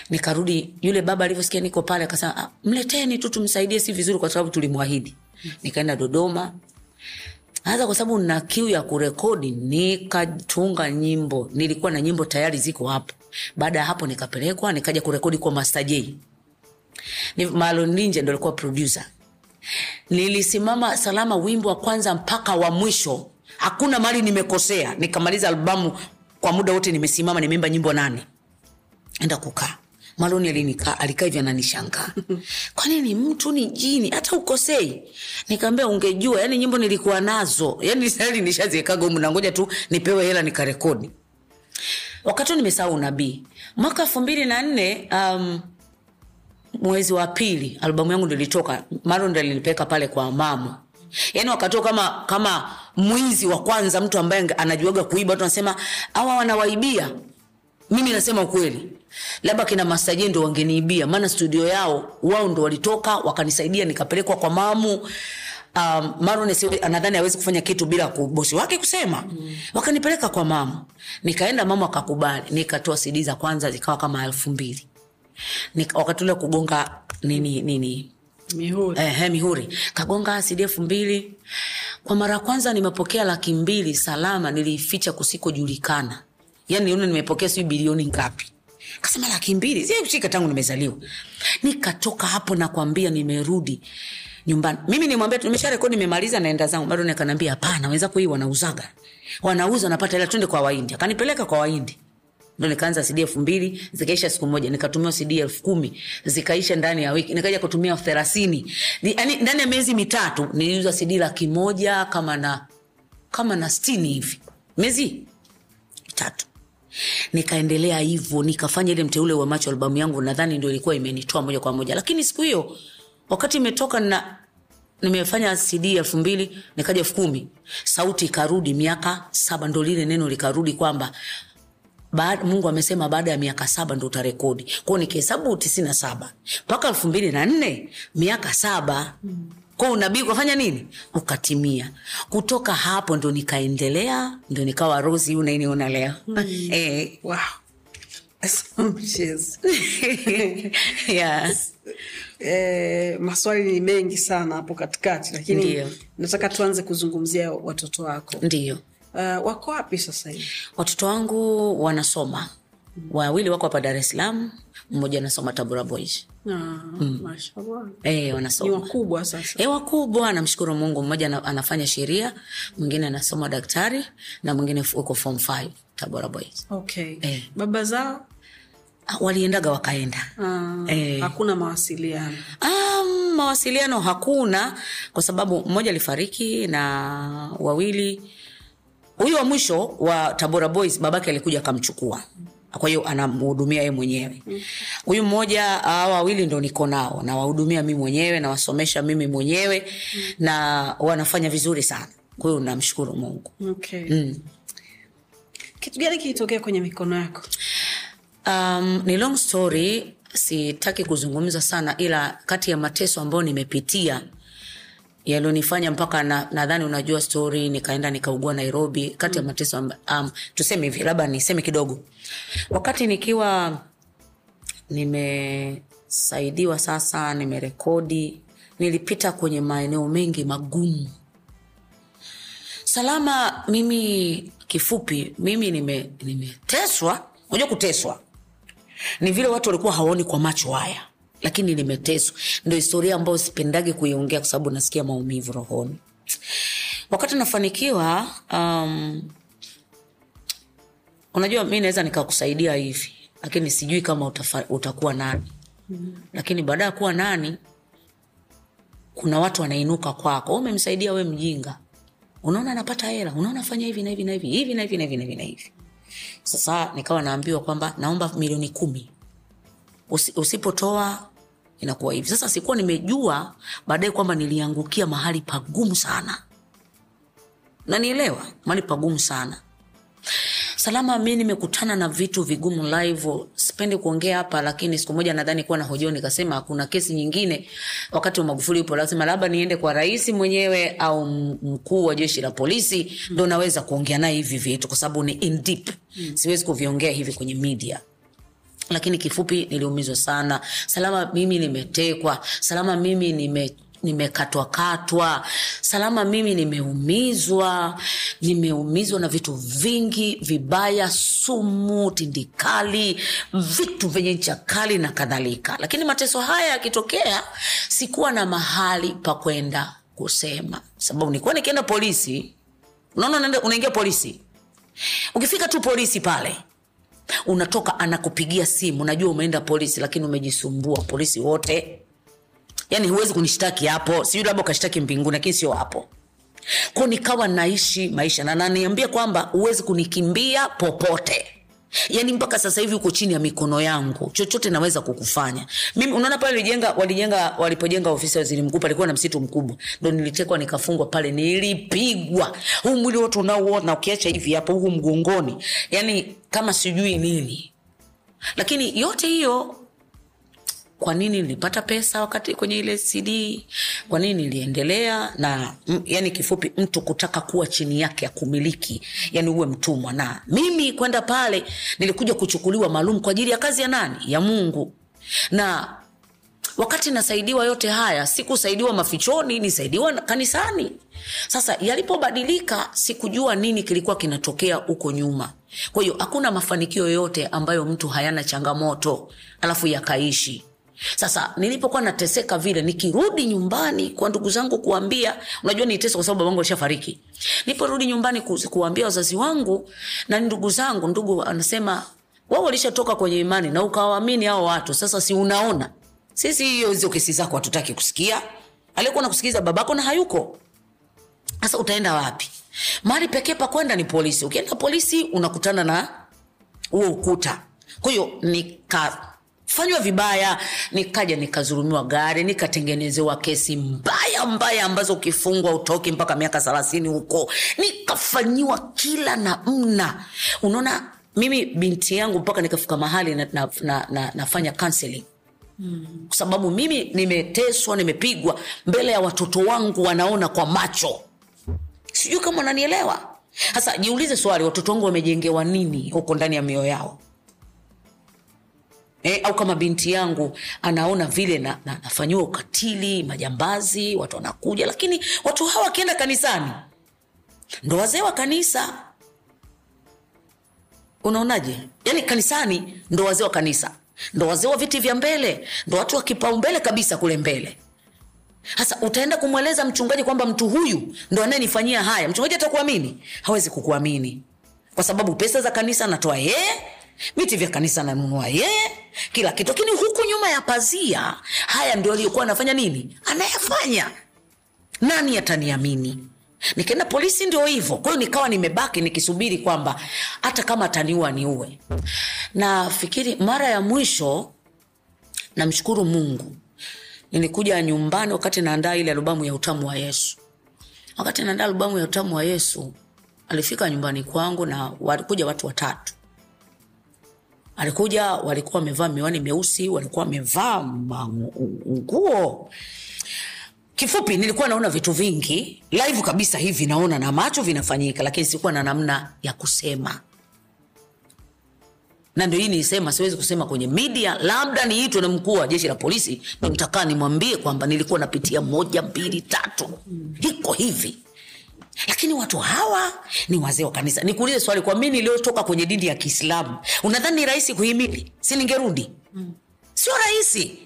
S2: nikarudi yule baba alivyosikia niko pale akasema ah, mleteni tu tumsaidie si vizuri kwa sababu tulimwahidi. Nikaenda dodoma. Hasa kwa sababu nina kiu ya kurekodi nikatunga nyimbo. Nilikuwa na nyimbo tayari ziko hapo baada ya hapo nikapelekwa nikaja kurekodi kwa master j. Malon ninja ndo alikuwa producer. Nilisimama salama wimbo wa kwanza mpaka wa mwisho. Hakuna mali nimekosea. Nikamaliza albamu kwa muda wote nimesimama nimeimba nyimbo nane. Enda kukaa. Marlon alinika alikaa hivi ananishangaa. Kwanini mtu ni jini? Hata ukosei. Nikamwambia ungejua yani nyimbo nilikuwa nazo. Yani sali nishaziekaga na ngoja tu nipewe hela nikarekodi wakati huu nimesahau unabii. Mwaka elfu mbili na nne um, mwezi wa pili albamu yangu ndilitoka maro ndo alinipeleka pale kwa mama. Yaani wakatoa kama kama mwizi wa kwanza mtu ambaye anajuaga kuiba watu anasema awa wanawaibia. Mimi nasema ukweli. Labda kina masaje ndo wangeniibia maana studio yao wao ndo walitoka wakanisaidia nikapelekwa kwa mamu um, Maron anadhani awezi kufanya kitu bila bosi wake kusema. Mm. wakanipeleka kwa mama, nikaenda mama akakubali nikatoa CD za kwanza zikawa kama elfu mbili. Wakati kugonga nini nini?
S1: Mihuri,
S2: eh, mihuri. kagonga CD elfu mbili. Kwa mara ya kwanza nimepokea laki mbili salama niliificha kusikojulikana. Yani nione nimepokea sijui bilioni ngapi. Kasema laki mbili sikushika tangu nimezaliwa. Nikatoka hapo nakwambia nimerudi nyumbani. Mimi nimwambia nimesha rekodi nimemaliza naenda zangu. Bado nikanambia hapana wenzako hii wanauzaga. Wanauza wanapata hela twende kwa Wahindi. akanipeleka kwa Wahindi. ndo nikaanza cd elfu mbili zikaisha siku moja. Nikatumia cd elfu kumi zikaisha ndani ya wiki. Nikaja kutumia elfu thelathini yani ndani ya miezi mitatu niliuza cd laki moja kama na kama na sitini hivi. Miezi mitatu. Nikaendelea hivyo nikafanya ile mteule wa macho albamu yangu. Nadhani ndio ilikuwa imenitoa moja kwa moja. Lakini siku hiyo wakati imetoka na nimefanya cd elfu mbili nikaja elfu kumi sauti ikarudi miaka saba ndo lile neno likarudi kwamba baada, mungu amesema baada ya miaka saba ndo utarekodi. Kwao nikihesabu tisini na saba mpaka elfu mbili na nne miaka saba. Mm kwa unabii ukafanya nini? Ukatimia. Kutoka hapo ndo nikaendelea ndo nikawa rosi huu nainiona leo mm. eh,
S1: wow.
S2: Yeah.
S1: Eh, maswali ni mengi sana hapo katikati lakini
S2: Ndiyo.
S1: nataka tuanze kuzungumzia watoto wako.
S2: Ndiyo
S1: uh, wako wapi sasa hivi?
S2: Watoto wangu wanasoma. Wawili wako hapa dar es salaam mmoja anasoma tabora boys.
S1: Ah,
S2: e, wanasoma.
S1: Wakubwa sasa.
S2: E, wakubwa namshukuru mungu. Mmoja anafanya sheria mwingine anasoma daktari na mwingine uko form 5 tabora boys.
S1: Okay.
S2: E.
S1: baba zao
S2: waliendaga wakaenda.
S1: Ah,
S2: Eh.
S1: hakuna mawasiliano.
S2: Um, mawasiliano hakuna kwa sababu mmoja alifariki na wawili. Huyu wa mwisho wa tabora boys babake alikuja akamchukua. Kwa hiyo anamhudumia yeye mwenyewe. Huyu mmoja hawa wawili ndo niko nao. Nawahudumia mi mwenyewe nawasomesha mimi mwenyewe na wanafanya vizuri sana. Kwa hiyo namshukuru mungu.
S1: Okay.
S2: Mm.
S1: kitu gani kilitokea kwenye mikono yako
S2: um, ni long story sitaki kuzungumza sana ila kati ya mateso ambayo nimepitia yalionifanya mpaka na- nadhani unajua story nikaenda nikaugua nairobi. Kati ya mateso amba, um, tuseme hivi labda niseme kidogo. Wakati nikiwa nimesaidiwa sasa nimerekodi nilipita kwenye maeneo mengi magumu. Salama mimi kifupi mimi nime- nimeteswa unajua kuteswa ni vile watu walikuwa hawaoni kwa macho haya. Lakini nimeteswa. Ndo historia ambayo sipendage kuiongea kwa sababu nasikia maumivu rohoni. Wakati nafanikiwa um, unajua mi naweza nikakusaidia hivi lakini sijui kama utafa, utakuwa nani. Lakini baada ya kuwa nani kuna watu wanainuka kwako. Umemsaidia we mjinga. Unaona anapata hela unaona fanya hivi na hivi na hivi hivi na hivi na hivi na hivi sasa nikawa naambiwa kwamba naomba milioni kumi. Usi, usipotoa inakuwa hivi. Sasa sikuwa nimejua baadaye kwamba niliangukia mahali pagumu sana. Nanielewa mahali pagumu sana salama mi nimekutana na vitu vigumu live sipendi kuongea hapa lakini siku moja nadhani kuwa na hojoo nikasema kuna kesi nyingine wakati wa magufuli upo lazima labda niende kwa rais mwenyewe au mkuu wa jeshi la polisi ndo naweza kuongea naye hivi vitu kwa sababu ni in deep. Siwezi kuviongea hivi kwenye media. Lakini kifupi niliumizwa sana. Salama mimi nimetekwa. Salama mimi nime nimekatwakatwa salama mimi nimeumizwa nimeumizwa na vitu vingi vibaya sumu tindikali vitu vyenye ncha kali na kadhalika. Lakini mateso haya yakitokea sikuwa na mahali pa kwenda kusema. Sababu nilikuwa nikienda polisi unaona unaingia polisi. Ukifika tu polisi pale unatoka anakupigia simu najua umeenda polisi lakini umejisumbua polisi wote yani huwezi kunishtaki hapo. Sijui labda ukashtaki mbinguni lakini sio hapo. Ko nikawa naishi maisha na naniambia kwamba huwezi kunikimbia popote. Yaani mpaka sasa hivi uko chini ya mikono yangu. Chochote naweza kukufanya. Mimi unaona pale walijenga walijenga walipojenga ofisi ya waziri mkuu palikuwa na msitu mkubwa. Ndo nilitekwa nikafungwa pale nilipigwa. Huu mwili wote unaouona ukiacha hivi hapo huu mgongoni. Yaani kama sijui nini. Lakini yote hiyo kwa nini nilipata pesa wakati kwenye ile cd kwa nini niliendelea? Na yani kifupi mtu kutaka kuwa chini yake ya kumiliki yani uwe mtumwa. Na mimi kwenda pale nilikuja kuchukuliwa maalum kwa ajili ya kazi ya nani? Ya mungu. Na wakati nasaidiwa yote haya sikusaidiwa mafichoni nisaidiwa kanisani. Sasa yalipobadilika sikujua nini kilikuwa kinatokea huko nyuma. Kwa hiyo hakuna mafanikio yoyote ambayo mtu hayana changamoto alafu yakaishi sasa nilipokuwa nateseka vile nikirudi nyumbani kwa ndugu zangu kuambia unajua niteseka kwa sababu babangu alishafariki. Niliporudi nyumbani ku, kuambia wazazi wangu na ndugu zangu ndugu anasema wao walishatoka kwenye imani na ukawaamini hao watu. Sasa si unaona? Sisi hiyo hizo kesi zako hatutaki kusikia. Aliyekuwa nakusikiliza babako na hayuko. Sasa utaenda wapi? Mahali pekee pa kwenda ni polisi. Ukienda polisi unakutana na huo ukuta. Kwa hiyo nikafanywa vibaya nikaja nikazurumiwa gari nikatengenezewa kesi mbaya mbaya ambazo ukifungwa utoki mpaka miaka thelathini huko. Nikafanyiwa kila namna unaona mimi binti yangu mpaka nikafika mahali na, na, na, na, nafanya counseling. Kwa sababu mimi nimeteswa nimepigwa mbele ya watoto wangu wanaona kwa macho. Sijui kama unanielewa. Sasa jiulize swali watoto wangu wamejengewa nini huko ndani ya mioyo yao E, au kama binti yangu anaona vile na, na, nafanyiwa ukatili majambazi watu wanakuja lakini watu hawa wakienda kanisani ndo wazee wa kanisa. Unaonaje? Yaani kanisani ndo wazee wa kanisa ndo wazee wa viti vya mbele ndo watu wa kipaumbele kabisa kule mbele. Sasa utaenda kumweleza mchungaji kwamba mtu huyu ndo anayenifanyia haya? Mchungaji atakuamini? Hawezi kukuamini. Kwa sababu pesa za kanisa anatoa yeye viti vya kanisa ananunua yeye kila kitu. Lakini huku nyuma ya pazia haya ndio aliyokuwa anafanya nini? Anayefanya. nani ataniamini? Nikaenda polisi ndio hivyo. Kwa nikawa nimebaki nikisubiri kwamba hata kama ataniua niue. Nafikiri mara ya mwisho namshukuru mungu nilikuja nyumbani wakati naandaa ile albamu ya utamu wa yesu. Wakati naandaa albamu ya utamu wa yesu alifika nyumbani kwangu na walikuja watu watatu alikuja walikuwa wamevaa miwani meusi walikuwa wamevaa nguo. Kifupi nilikuwa naona vitu vingi. Live kabisa hivi naona na macho vinafanyika lakini sikuwa na namna ya kusema. Na ndio hii niisema siwezi kusema kwenye media labda niitwe na mkuu wa jeshi la polisi ndo nimwambie kwamba nilikuwa napitia moja mbili tatu. Hiko hivi lakini watu hawa ni wazee wa kanisa. Nikuulize swali kwa mi niliyotoka kwenye dini ya kiislamu unadhani ni rahisi kuhimili? Si ningerudi? Mm. sio rahisi.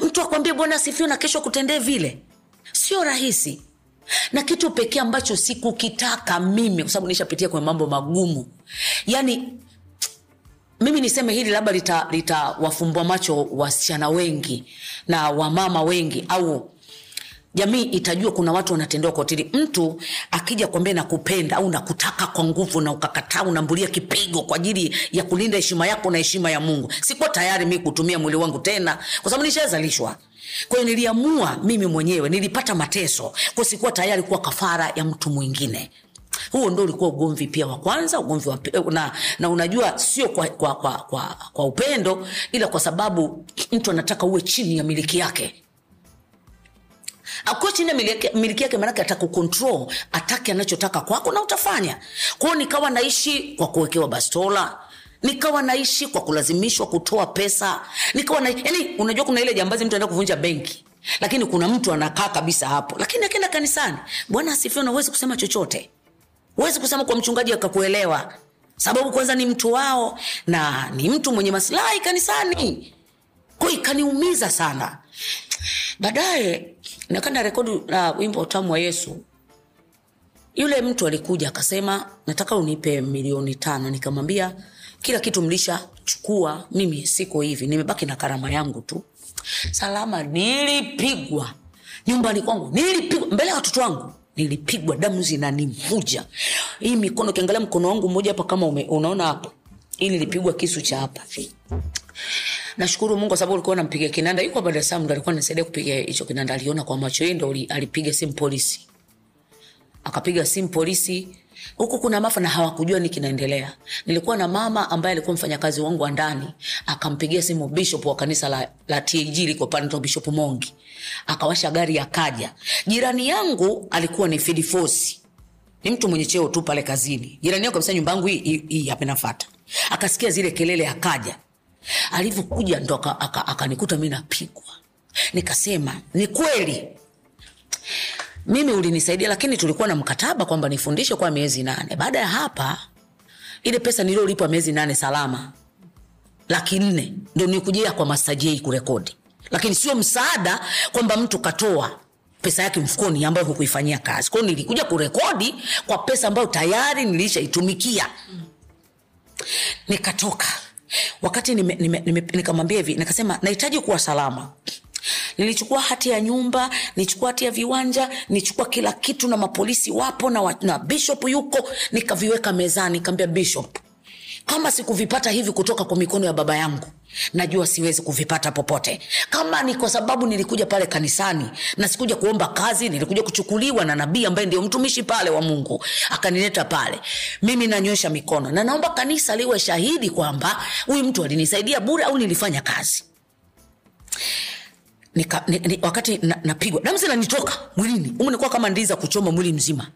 S2: Mtu akwambie bwana asifiwe na kesho kutendee vile. Sio rahisi. Na kitu pekee ambacho sikukitaka mimi kwa sababu nishapitia kwenye mambo magumu. Yaani mimi niseme hili labda litawafumbua lita macho wasichana wengi na wamama wengi au jamii itajua kuna watu wanatendewa kotili mtu akija kwambia nakupenda au nakutaka kwa nguvu na ukakataa unambulia kipigo kwa ajili ya kulinda heshima yako na heshima ya mungu. Sikuwa tayari mi kutumia mwili wangu tena kwa sababu nishazalishwa. Kwa hiyo niliamua mimi mwenyewe nilipata mateso. Kwa sikuwa tayari kuwa kafara ya mtu mwingine. Huo ndo ulikuwa ugomvi pia wa kwanza ugomvi wa, na, na unajua sio kwa, kwa, kwa, kwa, kwa upendo ila kwa sababu mtu anataka uwe chini ya miliki yake akuwa chini ya miliki yake maanake atakukontrol atake anachotaka kwako na utafanya. Kwao nikawa naishi kwa kuwekewa bastola nikawa naishi kwa kulazimishwa kutoa pesa nikawa na, yani unajua kuna ile jambazi mtu anaenda kuvunja benki lakini kuna mtu anakaa kabisa hapo. Lakini akienda kanisani bwana asifiwe na kusema chochote. Huwezi kusema kwa mchungaji akakuelewa. Sababu kwanza ni mtu wao na ni mtu mwenye masilahi kanisani. Kwa ikaniumiza sana. Baadaye nakanda rekodi la wimbo utamu wa yesu. Yule mtu alikuja akasema nataka unipe milioni tano. Nikamwambia kila kitu mlishachukua mimi siko hivi nimebaki na karama yangu tu. Salama nilipigwa. Nyumbani kwangu nilipigwa. Mbele ya watoto wangu nilipigwa. Damu zinanivuja. Hii mikono ukiangalia mkono wangu mmoja hapa kama ume, unaona hapa hii lipigwa kisu cha hapa. Nashukuru mungu sababu ulikuwa nampiga kinanda. Yuko dar es salaam ndo alikuwa nasaidia kupiga hicho kinanda. Aliona kwa macho yeye ndo alipiga simu polisi. Akapiga simu polisi. Huku kuna mafa na hawakujua ni kinaendelea. Nilikuwa na mama ambaye alikuwa mfanyakazi wangu wa ndani. Akampigia simu bishop wa kanisa la, la tag liko pale bishop mongi. Akawasha gari akaja. Jirani yangu alikuwa ni fidifosi ni mtu mwenye cheo tu pale kazini. Jirani yangu kabisa nyumba yangu hii hii hapa nafata akasikia zile kelele akaja. Alivyokuja ndo akanikuta aka, aka mi napigwa. Nikasema ni kweli. Mimi ulinisaidia lakini tulikuwa na mkataba kwamba nifundishe kwa miezi nane. Baada ya hapa ile pesa niliyolipwa miezi nane salama. Laki nne. Ndo nikujia kwa mastajei kurekodi. Lakini sio msaada kwamba mtu katoa pesa yake mfukoni ambayo hukuifanyia kazi. Kwao nilikuja kurekodi kwa pesa ambayo tayari nilishaitumikia nikatoka. Wakati nikamwambia hivi nikasema nahitaji kuwa salama. Nilichukua hati ya nyumba nilichukua hati ya viwanja nilichukua kila kitu na mapolisi wapo na, na bishop yuko nikaviweka mezani nikaambia bishop kama sikuvipata hivi kutoka kwa mikono ya baba yangu najua siwezi kuvipata popote. Kama ni kwa sababu nilikuja pale kanisani na sikuja kuomba kazi nilikuja kuchukuliwa na nabii ambaye ndio mtumishi pale wa mungu akanileta pale mimi nanywesha mikono. Na naomba kanisa liwe shahidi kwamba huyu mtu alinisaidia bure au nilifanya kazi. Nika, ni, ni, wakati na, napigwa. Damu zinanitoka mwilini. Umu nikuwa kama ndizi za kuchoma mwili mzima.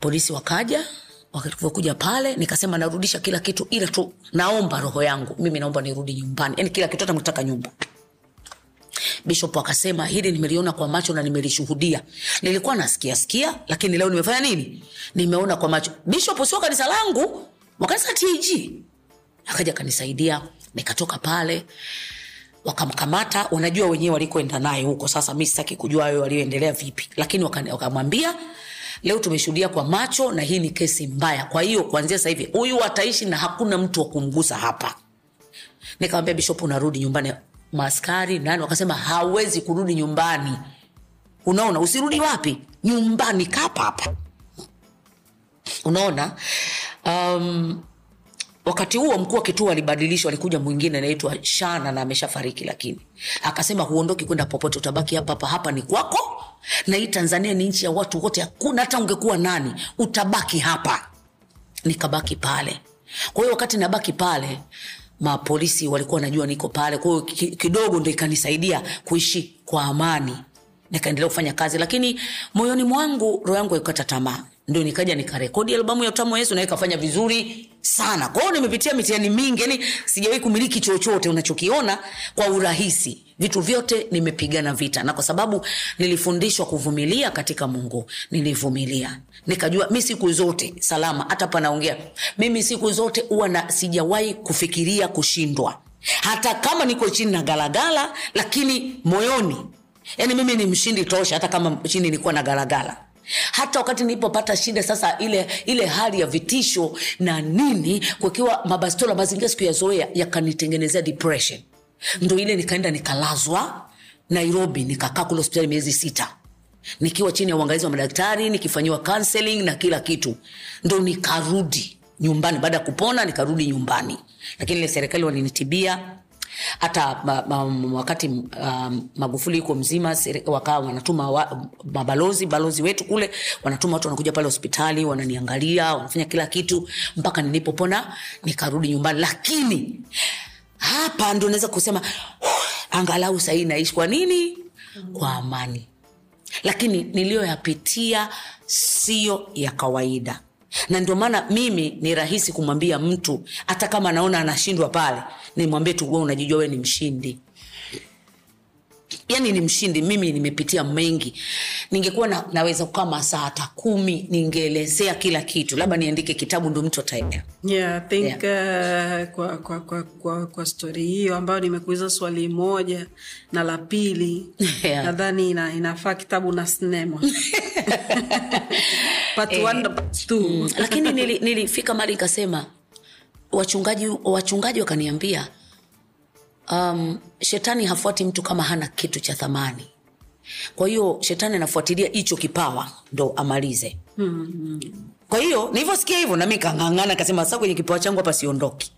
S2: Polisi wakaja walivyokuja pale nikasema narudisha kila kitu ila tu naomba roho yangu mimi naomba nirudi nyumbani. Yani kila kitu hata mtaka nyumba. Bishop akasema hili nimeliona kwa macho na nimelishuhudia. Nilikuwa nasikia sikia lakini leo nimefanya nini? Nimeona kwa macho. Bishop sio kanisa langu wakanisa tg akaja akanisaidia nikatoka pale wakamkamata. Wanajua wenyewe walikoenda naye huko. Sasa mi sitaki kujua hayo walioendelea vipi. Lakini wakamwambia wakamwambia leo tumeshuhudia kwa macho na hii ni kesi mbaya. Kwa hiyo kuanzia sasa hivi huyu ataishi na hakuna mtu wa kumgusa hapa. Nikamwambia bishop unarudi nyumbani. Maaskari nani wakasema hawezi kurudi nyumbani. Unaona usirudi wapi? Nyumbani kapa hapa. Unaona? Um, wakati huo mkuu wa kituo alibadilishwa alikuja mwingine anaitwa shana na ameshafariki lakini akasema huondoki kwenda popote utabaki hapa hapa hapa ni kwako. Na hii tanzania ni nchi ya watu wote hakuna hata ungekuwa nani utabaki hapa. Nikabaki pale. Kwa hiyo wakati nabaki pale mapolisi walikuwa wanajua niko pale kwa hiyo kidogo ndo ikanisaidia kuishi kwa amani. Nikaendelea kufanya kazi lakini moyoni mwangu roho yangu haikukata tamaa ndio nikaja nikarekodi albamu ya utamu wa yesu nayo ikafanya vizuri sana. Kwao nimepitia mitihani mingi yani sijawahi kumiliki chochote unachokiona kwa urahisi. Vitu vyote nimepigana vita na kwa sababu nilifundishwa kuvumilia katika mungu. Nilivumilia. Nikajua mi siku zote salama hata panaongea mimi siku zote huwa na sijawahi kufikiria kushindwa. Hata kama niko chini na galagala lakini moyoni. Yaani mimi ni mshindi tosha hata kama chini nilikuwa na galagala hata wakati nilipopata shida sasa ile ile hali ya vitisho na nini kukiwa mabastola mazingira sikuyazoea yakanitengenezea depression. Ndo ile nikaenda nikalazwa nairobi nikakaa kule hospitali miezi sita. Nikiwa chini ya uangalizi wa madaktari nikifanyiwa counseling na kila kitu. Ndo nikarudi nyumbani. Baada ya kupona nikarudi nyumbani. Lakini ile serikali walinitibia hata ma, wakati um, magufuli yuko mzima wakawa wanatuma wa, mabalozi balozi wetu kule wanatuma watu wanakuja pale hospitali wananiangalia wanafanya kila kitu mpaka nilipopona nikarudi nyumbani. Lakini hapa ndo naweza kusema uh, angalau sahii naishi. Kwa nini? Kwa amani. Lakini niliyoyapitia siyo ya kawaida na ndio maana mimi ni rahisi kumwambia mtu hata kama anaona anashindwa pale nimwambie tu we unajijua we ni mshindi yani ni mshindi mimi nimepitia mengi. Ningekuwa na, naweza kukaa masaa hata kumi ningeelezea kila kitu. Labda niandike kitabu ndo mtu ataelewa
S1: yeah, think uh, kwa, kwa, kwa, kwa, kwa stori hiyo ambayo nimekuuliza swali moja na la pili
S2: Yeah.
S1: nadhani ina, inafaa kitabu na sinema
S2: Eh,
S1: one na part
S2: nili, nilifika mali ikasema wachungaji wachungaji wakaniambia um, shetani hafuati mtu kama hana kitu cha thamani. Kwa hiyo shetani anafuatilia hicho kipawa ndo amalize. Kwa hiyo nilivyosikia hivyo nami kang'ang'ana kasema sa kwenye kipawa changu hapa siondoki.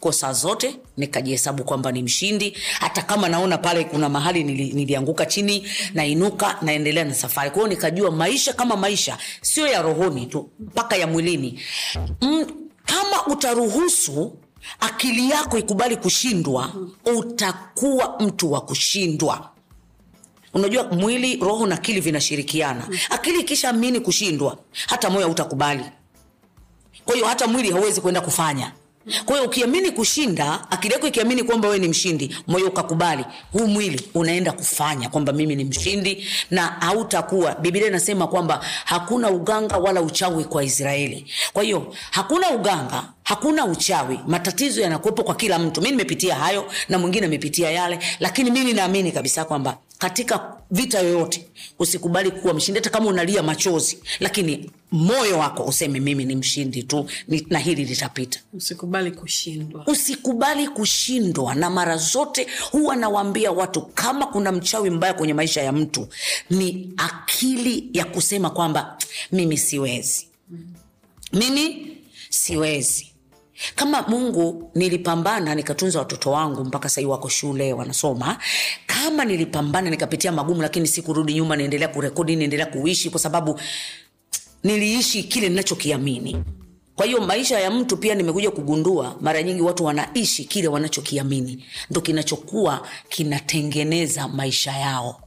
S2: Kosa zote nikajihesabu kwamba ni mshindi. Hata kama naona pale kuna mahali nili, nilianguka chini nainuka naendelea na safari. Kwahio nikajua maisha kama maisha sio ya rohoni tu mpaka ya mwilini. Mm, kama utaruhusu akili yako ikubali kushindwa utakuwa mtu wa kushindwa. Unajua mwili roho na akili vinashirikiana. Akili ikishaamini kushindwa hata moyo hautakubali. Kwa hiyo hata mwili hauwezi kwenda kufanya kwa hiyo ukiamini kushinda akili yako ikiamini kwamba wewe ni mshindi moyo ukakubali huu mwili unaenda kufanya kwamba mimi ni mshindi na hautakuwa. Biblia inasema kwamba hakuna uganga wala uchawi kwa israeli. Kwa hiyo hakuna uganga hakuna uchawi. Matatizo yanakuwepo kwa kila mtu. Mi nimepitia hayo na mwingine amepitia yale lakini mimi naamini kabisa kwamba katika vita yoyote usikubali kuwa mshindi. Hata kama unalia machozi lakini moyo wako useme mimi ni mshindi tu ni, na hili litapita.
S1: Usikubali kushindwa.
S2: Usikubali kushindwa na mara zote huwa nawaambia watu kama kuna mchawi mbaya kwenye maisha ya mtu ni akili ya kusema kwamba mimi siwezi. Mimi siwezi kama mungu nilipambana nikatunza watoto wangu mpaka sahii wako shule wanasoma. Kama nilipambana nikapitia magumu lakini sikurudi nyuma naendelea kurekodi naendelea kuishi kwa sababu niliishi kile ninachokiamini. Kwa hiyo maisha ya mtu pia nimekuja kugundua mara nyingi watu wanaishi kile wanachokiamini. Ndo kinachokuwa kinatengeneza maisha yao.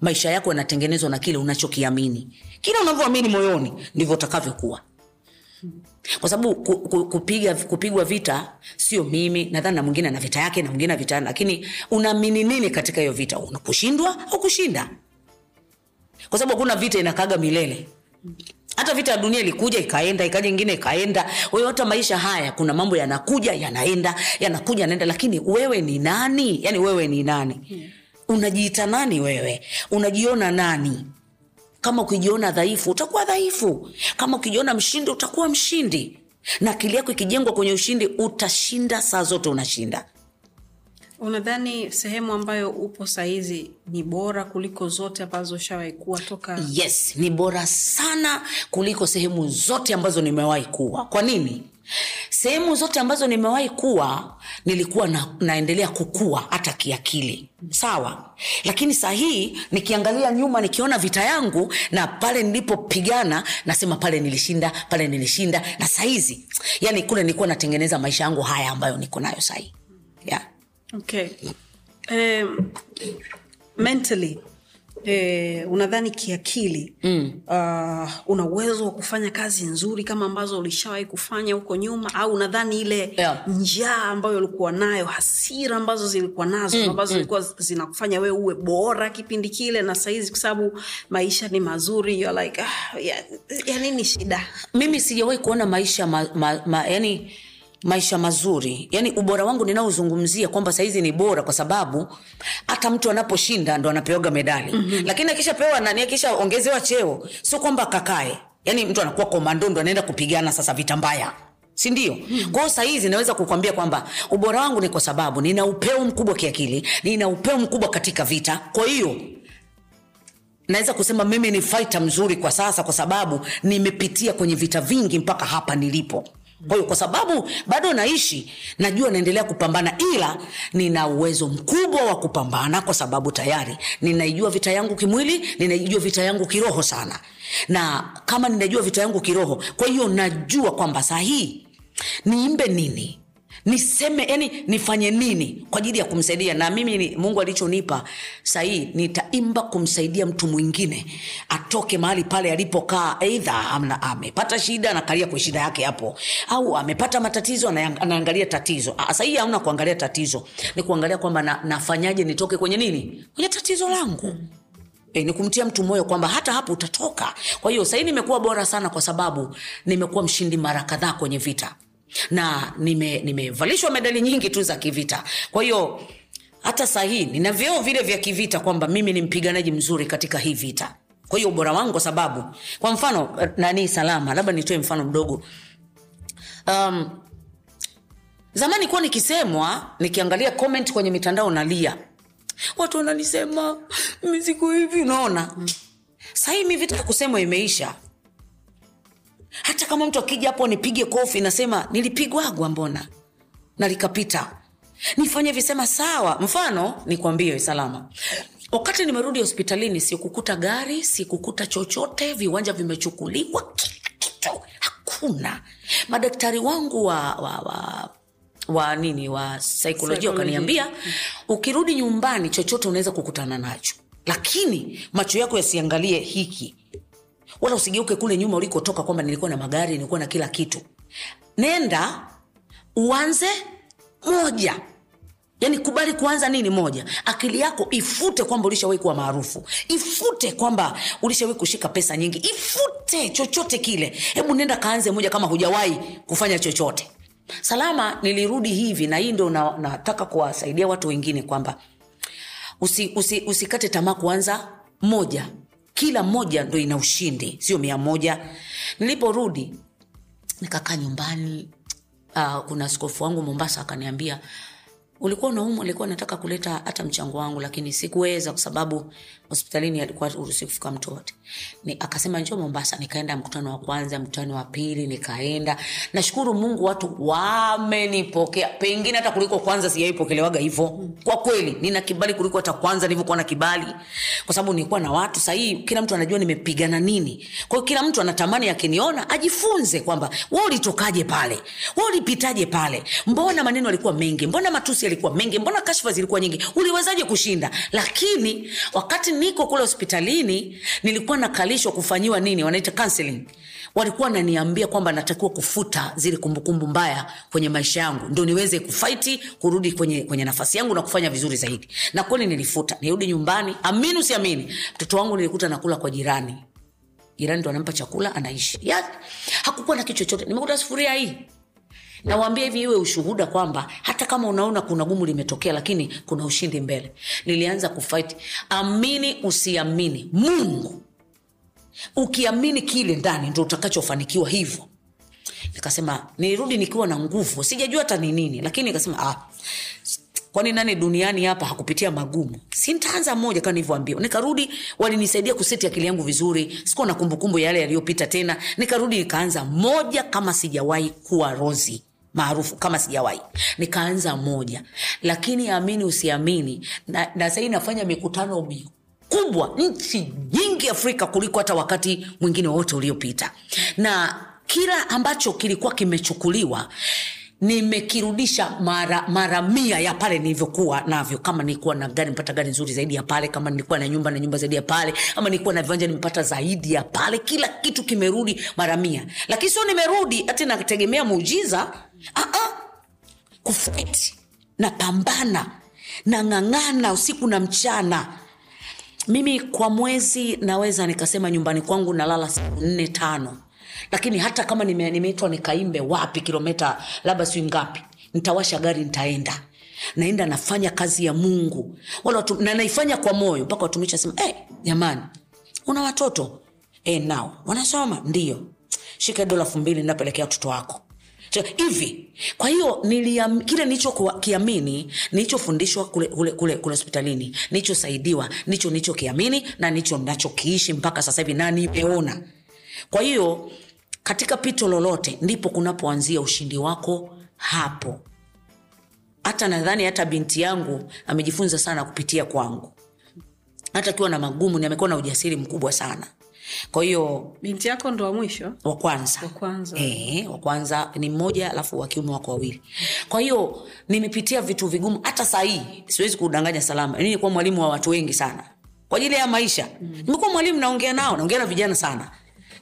S2: Maisha yako yanatengenezwa na kile unachokiamini. Kile unavyoamini moyoni ndivyo utakavyokuwa kwa sababu ku, ku, kupiga kupigwa vita sio mimi nadhani na mwingine ana vita yake na mwingine ana vita lakini unaamini nini katika hiyo vita? Kushindwa au kushinda? Kwa sababu hakuna vita inakaga milele. Hata vita ya dunia ilikuja ikaenda ikaja ingine ikaenda. Kwa hata maisha haya kuna mambo yanakuja yanaenda yanakuja yanaenda. Lakini wewe ni nani? Yani wewe ni nani? Unajiita nani wewe? Unajiona nani kama ukijiona dhaifu utakuwa dhaifu. Kama ukijiona mshindi utakuwa mshindi. Na akili yako ikijengwa kwenye ushindi utashinda saa zote unashinda.
S1: Unadhani sehemu ambayo upo sahizi ni bora kuliko zote ambazo ushawahi kuwa toka?
S2: Yes ni bora sana kuliko sehemu zote ambazo nimewahi kuwa. Kwa nini sehemu zote ambazo nimewahi kuwa nilikuwa na, naendelea kukua hata kiakili sawa lakini saa hii nikiangalia nyuma nikiona vita yangu na pale nilipopigana nasema pale nilishinda pale nilishinda na sahizi yani kule nilikuwa natengeneza maisha yangu haya ambayo niko nayo sahii yeah.
S1: okay. um, mentally Eh, unadhani kiakili mm. uh, una uwezo wa kufanya kazi nzuri kama ambazo ulishawahi kufanya huko nyuma au unadhani ile
S2: Yeah.
S1: njaa ambayo ulikuwa nayo hasira ambazo zilikuwa nazo mm, ambazo zilikuwa zinakufanya wewe uwe bora kipindi kile na sahizi kwa sababu maisha ni mazuri you're like ah, ya, ya nini shida
S2: mimi sijawahi kuona maisha ma, ma, ma, yani maisha mazuri. Yani ubora wangu ninaozungumzia kwamba sahizi ni bora kwa sababu hata mtu anaposhinda ndo anapewaga medali. Mm-hmm. lakini akishapewa nani? Akishaongezewa cheo sio kwamba akakae. Yani mtu anakuwa komando ndo anaenda kupigana sasa vita mbaya. Sindio mm. kwao sahizi naweza kukwambia kwamba ubora wangu ni kwa sababu nina upeo mkubwa kiakili nina upeo mkubwa katika vita. Kwa hiyo naweza kusema mimi ni faita mzuri kwa sasa kwa sababu nimepitia kwenye vita vingi mpaka hapa nilipo kwa hiyo kwa sababu bado naishi najua naendelea kupambana ila nina uwezo mkubwa wa kupambana kwa sababu tayari ninaijua vita yangu kimwili ninaijua vita yangu kiroho sana. Na kama ninajua vita yangu kiroho kwa hiyo najua kwamba saa hii niimbe nini niseme yani nifanye nini kwa ajili ya kumsaidia? Na mimi ni, mungu alichonipa sahii nitaimba kumsaidia mtu mwingine atoke mahali pale alipokaa. Eidha amepata shida anakalia kwa shida yake hapo. Au amepata matatizo anaangalia tatizo. Ah, sahii hamna kuangalia tatizo. Ni kuangalia kwamba na, nafanyaje nitoke kwenye nini? Kwenye tatizo langu. E, ni kumtia mtu moyo kwamba hata hapo utatoka. Kwa hiyo sahii nimekuwa bora sana kwa sababu nimekuwa mshindi mara kadhaa kwenye vita na nime- nimevalishwa medali nyingi tu za kivita. Kwa hiyo hata sahii nina vyeo vile vya kivita kwamba mimi ni mpiganaji mzuri katika hii vita. Kwa hiyo ubora wangu kwa sababu kwa mfano nani salama labda nitoe mfano mdogo. Um, zamani kuwa nikisemwa nikiangalia comment kwenye mitandao nalia. Watu wananisema mizigo hivi unaona? Sahii mi vita ya kusemwa imeisha hata kama mtu akija hapo nipige kofi nasema nilipigwagwa mbona? Na likapita. Nifanye visema sawa. Mfano nikwambie salama. Wakati nimerudi hospitalini sikukuta gari sikukuta chochote viwanja vimechukuliwa kitu. Hakuna. Madaktari wangu wa, wa, wa wa nini wa saikolojia wakaniambia ukirudi nyumbani chochote unaweza kukutana nacho. Lakini macho yako yasiangalie hiki wala usigeuke kule nyuma ulikotoka kwamba nilikuwa na magari nilikuwa na kila kitu. Nenda uanze moja. Yaani kubali kuanza nini moja? Akili yako ifute kwamba ulishawahi kuwa maarufu. Ifute kwamba ulishawahi kushika pesa nyingi. Ifute chochote kile. Hebu nenda kaanze moja kama hujawahi kufanya chochote. Salama nilirudi hivi na hii ndo na, kuwasaidia watu wengine kwamba usi, usi, tamaa kuanza moja kila moja ndo ina ushindi sio mia moja. Niliporudi nikakaa nyumbani uh, kuna skofu wangu mombasa akaniambia ulikuwa unaumwa alikuwa nataka kuleta hata mchango wangu lakini sikuweza kwa sababu hospitalini alikuwa uruhusi kufika mtu wote ni, akasema njoo mombasa. Nikaenda mkutano wa kwanza mkutano wa pili nikaenda. Nashukuru mungu watu wamenipokea. Pengine hata kuliko kwanza sijaipokelewaga hivo kwa kweli nina kibali kuliko hata kwanza nilivyokuwa na kibali. Kwa sababu nilikuwa na watu sahii kila mtu anajua nimepigana nini. Kwao kila mtu anatamani akiniona ajifunze kwamba we ulitokaje pale? We ulipitaje pale? Mbona maneno yalikuwa mengi? Mbona matusi yalikuwa mengi? Mbona kashfa zilikuwa nyingi? Uliwezaje kushinda? Lakini wakati niko kule hospitalini nilikuwa nakalishwa kufanyiwa nini? Wanaita counseling. Walikuwa naniambia kwamba natakiwa kufuta zile kumbukumbu mbaya kwenye maisha yangu ndo niweze kufaiti kurudi kwenye, kwenye nafasi yangu na kufanya vizuri zaidi. Na kweli nilifuta nirudi nyumbani amini usiamini mtoto wangu nilikuta nakula kwa jirani. Jirani ndo anampa chakula anaishi. Ya, hakukuwa na kitu chochote. Nimekuta sufuria hii nawambia hivi iwe ushuhuda kwamba hata kama unaona kuna gumu limetokea lakini kuna ushindi mbele. Nilianza kufight. Amini usiamini. Mungu ukiamini kile ndani ndo utakachofanikiwa hivyo. Nikasema nirudi nikiwa na nguvu. Sijajua hata ni nini lakini nikasema ah, kwani nani duniani hapa hakupitia magumu? Sintaanza moja kama nilivyoambiwa. Nikarudi walinisaidia kuseti akili yangu vizuri. Sikuwa na kumbukumbu yale yaliyopita tena. Nikarudi nikaanza moja kama sijawahi kuwa rozi maarufu kama sijawahi. Nikaanza moja. Lakini amini usiamini na, na sahii nafanya mikutano mikubwa nchi nyingi afrika kuliko hata wakati mwingine wowote uliopita. Na kila ambacho kilikuwa kimechukuliwa nimekirudisha mara mara mia ya pale nilivyokuwa navyo. Kama nilikuwa na gari nimepata gari nzuri zaidi ya pale kama nilikuwa na nyumba na nyumba zaidi ya pale ama nilikuwa na viwanja nimepata zaidi ya pale kila kitu kimerudi mara mia. Lakini sio nimerudi hati nategemea muujiza uh-uh. napambana nang'ang'ana usiku na mchana. Mimi kwa mwezi naweza nikasema nyumbani kwangu nalala siku nne tano. Lakini hata kama nime- nimeitwa nikaimbe wapi kilometa labda sijui ngapi nitawasha gari nitaenda. Naenda nafanya kazi ya mungu. Wala watu, na naifanya kwa moyo mpaka watumishi asema hey, jamani una watoto? Hey, nao. Wanasoma? Ndio. Shika dola elfu mbili napelekea watoto wako Hivi. Kwa hiyo niliam, kile nilichokiamini nilichofundishwa kule, kule, kule, kule hospitalini. Nilichosaidiwa ndicho nilichokiamini na ndicho nachokiishi mpaka sasa hivi na nimeona. Kwa hiyo katika pito lolote ndipo kunapoanzia ushindi wako hapo. Hata nadhani hata binti yangu amejifunza sana kupitia kwangu. Hata akiwa na magumu ni amekuwa na ujasiri mkubwa sana kwa hiyo
S1: binti yako ndo wa mwisho?
S2: wa kwanza.
S1: Wa kwanza.
S2: e, wa kwanza ni mmoja alafu wa kiume wako wawili. Kwa hiyo nimepitia vitu vigumu. Hata sahii siwezi kudanganya salama. Mi nikuwa mwalimu wa watu wengi sana. Kwa ajili ya maisha. Mm. nimekuwa mwalimu naongea nao naongea na vijana sana.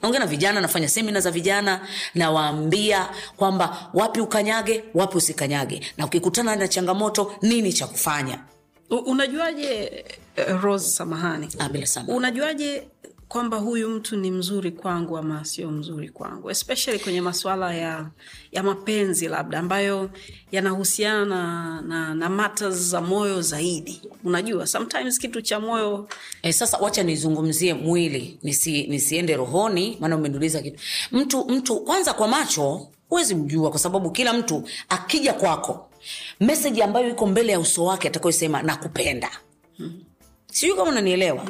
S2: Naongea na vijana nafanya semina za vijana nawaambia kwamba wapi ukanyage wapi usikanyage. Na ukikutana na changamoto nini cha kufanya?
S1: Unajuaje uh, rose samahani?
S2: Ah, bila samahani,
S1: unajuaje kwamba huyu mtu ni mzuri kwangu ama sio mzuri kwangu especially kwenye masuala ya ya mapenzi labda ambayo yanahusiana na, na, na matters za moyo zaidi. Unajua sometimes kitu cha moyo
S2: E, sasa wacha nizungumzie mwili nisi, nisiende rohoni maana umeniuliza kitu. Mtu mtu kwanza kwa macho huwezi mjua kwa sababu kila mtu akija kwako meseji ambayo iko mbele ya uso wake atakayosema nakupenda sijui kama unanielewa.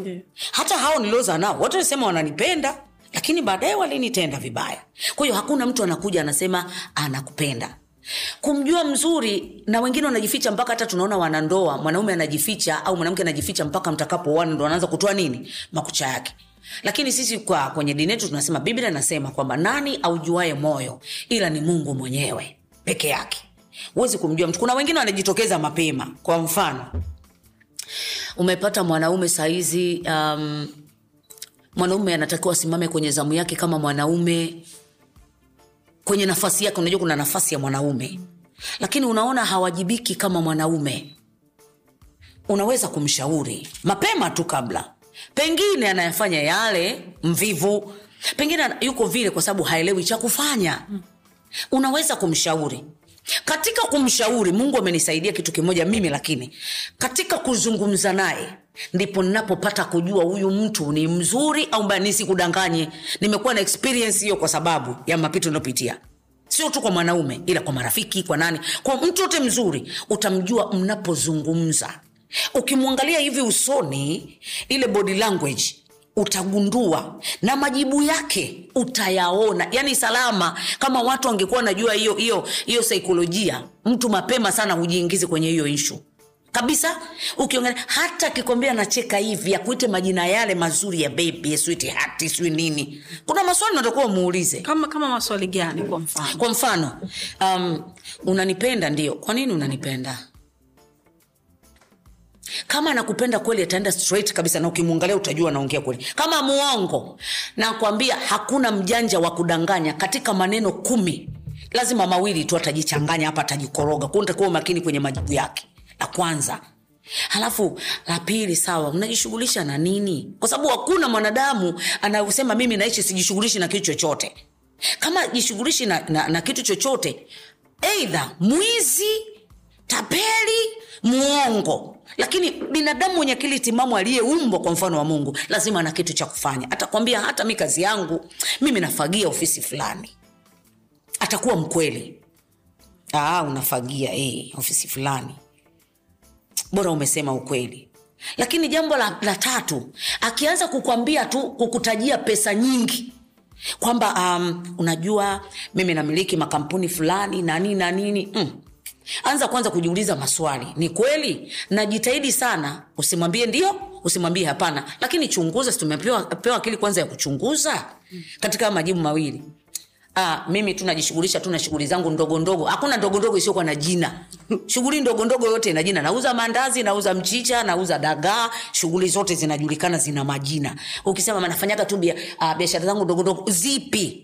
S2: Hata hao niliozaa nao wote walisema wananipenda lakini baadaye walinitenda vibaya. Kwa hiyo hakuna mtu anakuja anasema anakupenda. Kumjua mzuri na wengine wanajificha mpaka hata tunaona wanandoa mwanaume anajificha au mwanamke anajificha mpaka mtakapoana ndo anaanza kutoa nini? Makucha yake. Lakini sisi kwa kwenye dini yetu tunasema biblia nasema kwamba nani aujuae moyo ila ni mungu mwenyewe peke yake. Huwezi kumjua mtu. Kuna wengine wanajitokeza mapema kwa mfano umepata mwanaume sahizi um, mwanaume anatakiwa asimame kwenye zamu yake kama mwanaume. Kwenye nafasi yake unajua kuna nafasi ya mwanaume. Lakini unaona hawajibiki kama mwanaume. Unaweza kumshauri mapema tu kabla. Pengine anayafanya yale mvivu. Pengine yuko vile kwa sababu haelewi cha kufanya. Unaweza kumshauri katika kumshauri mungu amenisaidia kitu kimoja mimi lakini katika kuzungumza naye ndipo ninapopata kujua huyu mtu ni mzuri au mbaya nisikudanganye. Nimekuwa na experience hiyo kwa sababu ya mapito inayopitia sio tu kwa mwanaume ila kwa marafiki kwa nani. Kwa mtu yote mzuri utamjua mnapozungumza. Ukimwangalia hivi usoni ile body language utagundua na majibu yake utayaona. Yani salama kama watu wangekuwa najua hiyo hiyo hiyo saikolojia mtu mapema sana hujiingizi kwenye hiyo ishu kabisa ukiongea hata akikwambia anacheka hivi akuite majina yale mazuri ya bebi switi hati swi nini. Kuna maswali natakuwa muulize
S1: kama kama maswali gani kwa mfano?
S2: Kwa mfano um, unanipenda ndio. Kwa nini unanipenda kama anakupenda kweli ataenda straight kabisa na ukimwangalia utajua anaongea kweli. Kama muongo nakwambia hakuna mjanja wa kudanganya katika maneno kumi. Lazima mawili tu atajichanganya hapa atajikoroga. Kwa hiyo makini kwenye majibu yake. La kwanza. Halafu la pili sawa unajishughulisha na nini? Kwa sababu hakuna mwanadamu anayosema mimi naishi sijishughulishi na kitu chochote. Kama jishughulishi na, na, na kitu chochote eidha mwizi tapeli muongo lakini binadamu mwenye akili timamu aliyeumbwa kwa mfano wa mungu lazima ana kitu cha kufanya. Atakwambia hata mi kazi yangu mimi nafagia ofisi fulani. Atakuwa mkweli. Aa, unafagia eh, ofisi fulani. Bora umesema ukweli. Lakini jambo la, la tatu akianza kukwambia tu kukutajia pesa nyingi kwamba um, unajua mimi namiliki makampuni fulani na nini na nini mm. Anza kwanza kujiuliza maswali. Ni kweli? Najitahidi sana. Usimwambie ndio usimwambie hapana. Lakini chunguza tumepewa akili kwanza ya kuchunguza? Katika majibu mawili. Aa, mimi tu najishughulisha tu na shughuli zangu ndogo ndogo. Hakuna ndogo ndogo na jina. Shughuli ndogo yote ina jina. Nauza mandazi nauza mchicha nauza dagaa. Shughuli zote zinajulikana zina majina. Ukisema "Ma, nafanyaga tu ah, biashara zangu ndogo zipi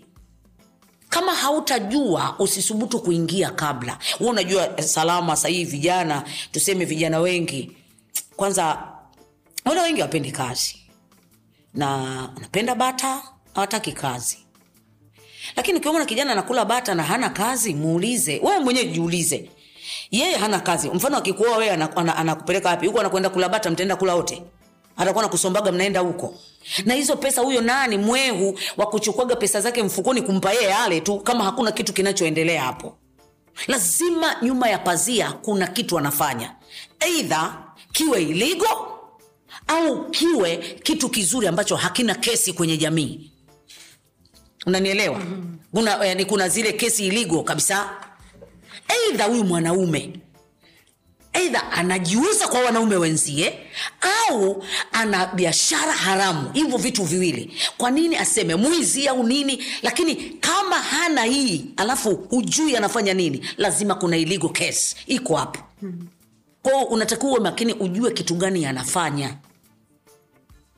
S2: kama hautajua usisubutu kuingia kabla. Hu unajua eh, salama sahii vijana tuseme vijana wengi. Kwanza wale wengi wapendi kazi. Na anapenda bata hawataki kazi. Lakini ukiona kijana anakula bata na hana kazi muulize. Wewe mwenyewe jiulize. Yeye hana kazi. Mfano akikuoa wewe ana- ana- anakupeleka wapi? Huko anakwenda kula bata mtaenda kula wote? Atakuwa nakusombaga mnaenda huko na hizo pesa huyo nani mwehu wa kuchukuaga pesa zake mfukoni kumpa yeye ale tu kama hakuna kitu kinachoendelea hapo. Lazima nyuma ya pazia kuna kitu anafanya. Eidha kiwe iligo au kiwe kitu kizuri ambacho hakina kesi kwenye jamii. Unanielewa? Mm-hmm. kuna, yani kuna zile kesi iligo kabisa. Eidha huyu mwanaume eidha anajiuza kwa wanaume wenzie au ana biashara haramu. Hivyo vitu viwili. Kwa nini aseme mwizi au nini? Lakini kama hana hii alafu hujui anafanya nini lazima kuna iligo case. Iko hapo. Kwao unatakiwa makini ujue kitu gani anafanya.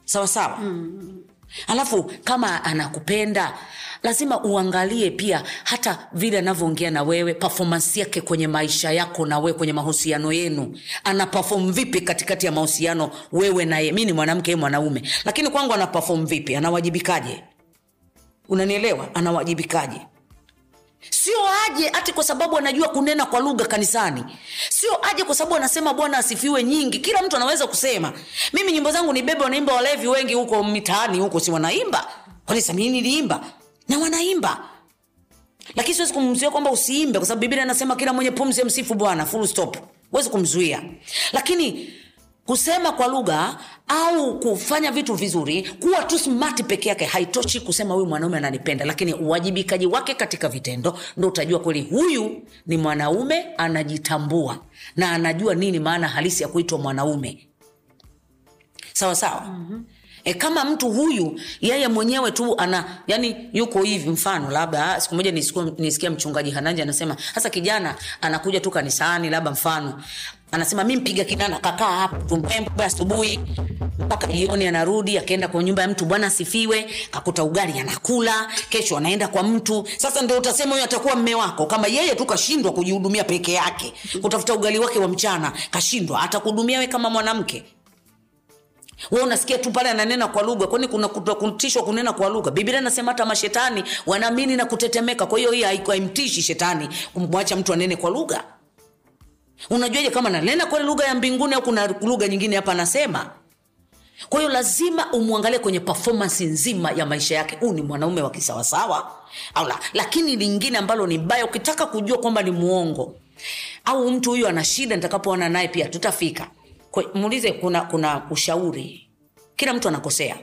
S2: Sawa sawa? Mm. Alafu kama anakupenda lazima uangalie pia hata vile anavyoongea na wewe performance yake kwenye maisha yako na wewe kwenye mahusiano yenu. Ana perform vipi katikati ya mahusiano wewe naye mi ni mwanamke mwanaume. Lakini kwangu ana perform vipi? Anawajibikaje? Unanielewa? Anawajibikaje sio aje hati kwa sababu anajua kunena kwa lugha kanisani. Sio aje kwa sababu anasema bwana asifiwe nyingi. Kila mtu anaweza kusema. Mimi nyimbo zangu ni bebe wanaimba walevi wengi huko mitaani huko si wanaimba? Kanisa niliimba? Na wanaimba. Lakini siwezi kumzuia kwamba usiimbe kwa sababu biblia anasema kila mwenye pumzi msifu bwana. Full stop. Huwezi kumzuia. Lakini kusema kwa lugha au kufanya vitu vizuri kuwa tu smart peke yake haitoshi kusema huyu mwanaume ananipenda lakini uwajibikaji wake katika vitendo ndo utajua kweli huyu ni mwanaume anajitambua na anajua nini maana halisi ya kuitwa mwanaume sawa sawa mm-hmm. E, kama mtu huyu yeye mwenyewe tu ana yani yuko hivi mfano labda siku moja nisikia, mchungaji hananja anasema hasa kijana anakuja tu kanisani labda mfano anasema mi mpiga kinana kakaa hapo tumpembe asubuhi. Mpaka jioni anarudi akaenda kwa nyumba ya mtu bwana asifiwe. Kakuta ugali anakula kesho anaenda kwa mtu. Sasa ndio utasema huyo atakuwa mme wako kama yeye tu kashindwa kujihudumia peke yake. Kutafuta ugali wake wa mchana kashindwa. Atakuhudumia we kama mwanamke. We unasikia tu pale ananena kwa lugha kwani kuna kutishwa kunena kwa lugha? Biblia nasema hata mashetani wanaamini na kutetemeka. Kwa hiyo hii haimtishi shetani kumwacha mtu anene kwa lugha unajuaje kama nanena kwa lugha ya mbinguni au kuna lugha nyingine hapa anasema? Kwa hiyo lazima umwangalie kwenye performance nzima ya maisha yake. Huu ni mwanaume wa kisawasawa. Au la lakini lingine ambalo ni baya ukitaka kujua kwamba ni muongo au mtu huyu ana shida nitakapoona naye pia tutafika. Muulize kuna kuna ushauri. Kila mtu anakosea.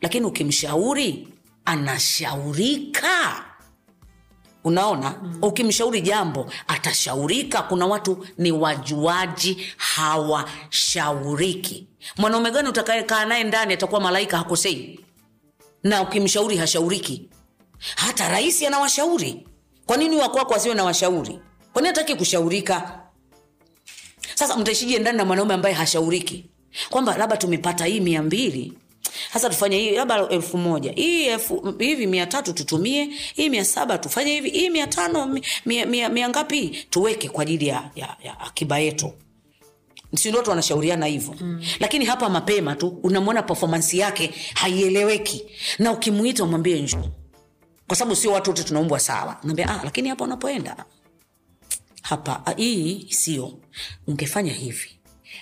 S2: Lakini ukimshauri anashaurika unaona? Mm. ukimshauri jambo atashaurika. Kuna watu ni wajuaji hawashauriki. Mwanaume gani utakayekaa naye ndani atakuwa malaika hakosei? Na ukimshauri hashauriki. Hata rais anawashauri. Kwa nini wakwako wasiwe na washauri? Kwani hataki kushaurika? Sasa mtaishije ndani na mwanaume ambaye hashauriki? Kwamba labda tumepata hii mia mbili sasa tufanye hii labda elfu moja. Hii elfu hivi mia tatu tutumie hii mia saba tufanye hivi hii mia tano mia, mia, mia ngapi? Tuweke kwa ajili ya, ya, ya akiba yetu. Watu wanashauriana hivyo? Mm. lakini hapa mapema tu unamwona performance yake haieleweki. Na ukimuita umwambie njo kwa sababu sio watu wote tunaumbwa sawa. Naambia ah, lakini hapa unapoenda. Hapa ah, hii sio. Ungefanya hivi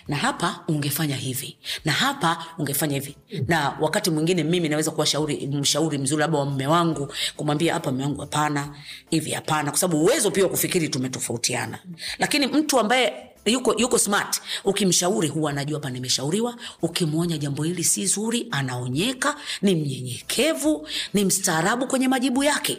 S2: na hapa ungefanya hivi na hapa ungefanya hivi. Na wakati mwingine mimi naweza kuwa shauri mshauri mzuri labda wa mme wangu kumwambia hapa mme wangu hapana hivi hapana kwa sababu uwezo pia wa kufikiri tumetofautiana. Lakini mtu ambaye yuko yuko smart ukimshauri huwa anajua hapa nimeshauriwa ukimwonya jambo hili si zuri anaonyeka ni mnyenyekevu ni mstaarabu kwenye majibu yake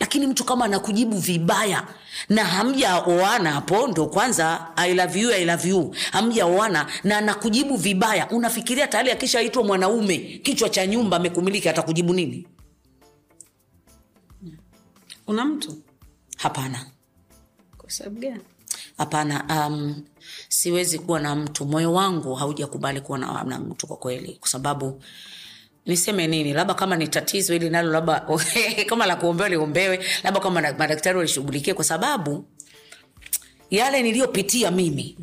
S2: lakini mtu kama anakujibu vibaya na hamjaoana hapo ndo kwanza I love you, I love you. hamjaoana na anakujibu vibaya unafikiria tayari akishaitwa mwanaume kichwa cha nyumba amekumiliki atakujibu nini?
S1: Una mtu?
S2: Hapana.
S1: Kwa sababu gani?
S2: Hapana um, siwezi kuwa na mtu. Moyo wangu haujakubali kuwa na, na mtu kwa kweli kwa sababu niseme nini labda kama ni tatizo hili nalo labda kama la kuombewa liombewe labda kama madaktari walishughulikie kwa sababu yale niliyopitia mimi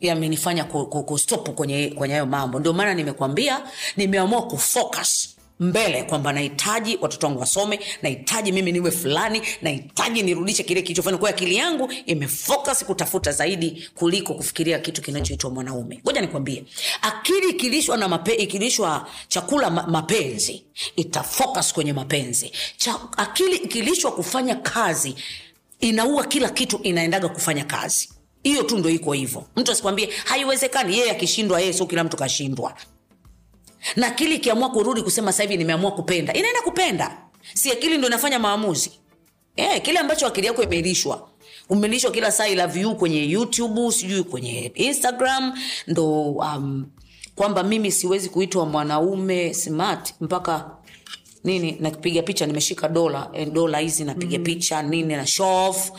S2: yamenifanya ku- ku- kustop kwenye hayo mambo. Ndio maana nimekwambia nimeamua kufocus mbele kwamba nahitaji watoto wangu wasome nahitaji mimi niwe fulani nahitaji nirudishe kile kilichofanya. Kwa akili yangu imefocus kutafuta zaidi kuliko kufikiria kitu kinachoitwa mwanaume. Ngoja nikwambie akili ikilishwa na mape, ikilishwa chakula ma, mapenzi itafocus kwenye mapenzi. Cha, akili ikilishwa kufanya kazi inaua kila kitu inaendaga kufanya kazi. Hiyo tu ndo iko hivyo. Mtu asikwambie haiwezekani yeye akishindwa yeye sio kila mtu kashindwa na akili ikiamua kurudi kusema sasa hivi nimeamua kupenda. Inaenda kupenda. Si akili ndo inafanya maamuzi? E, kile ambacho akili yako imelishwa umelishwa kila saa I you kwenye youtube sijui kwenye instagram. Ndo um, kwamba mimi siwezi kuitwa mwanaume smart mpaka nini nakipiga picha nimeshika dola eh, dola hizi napiga mm. picha nini na show off.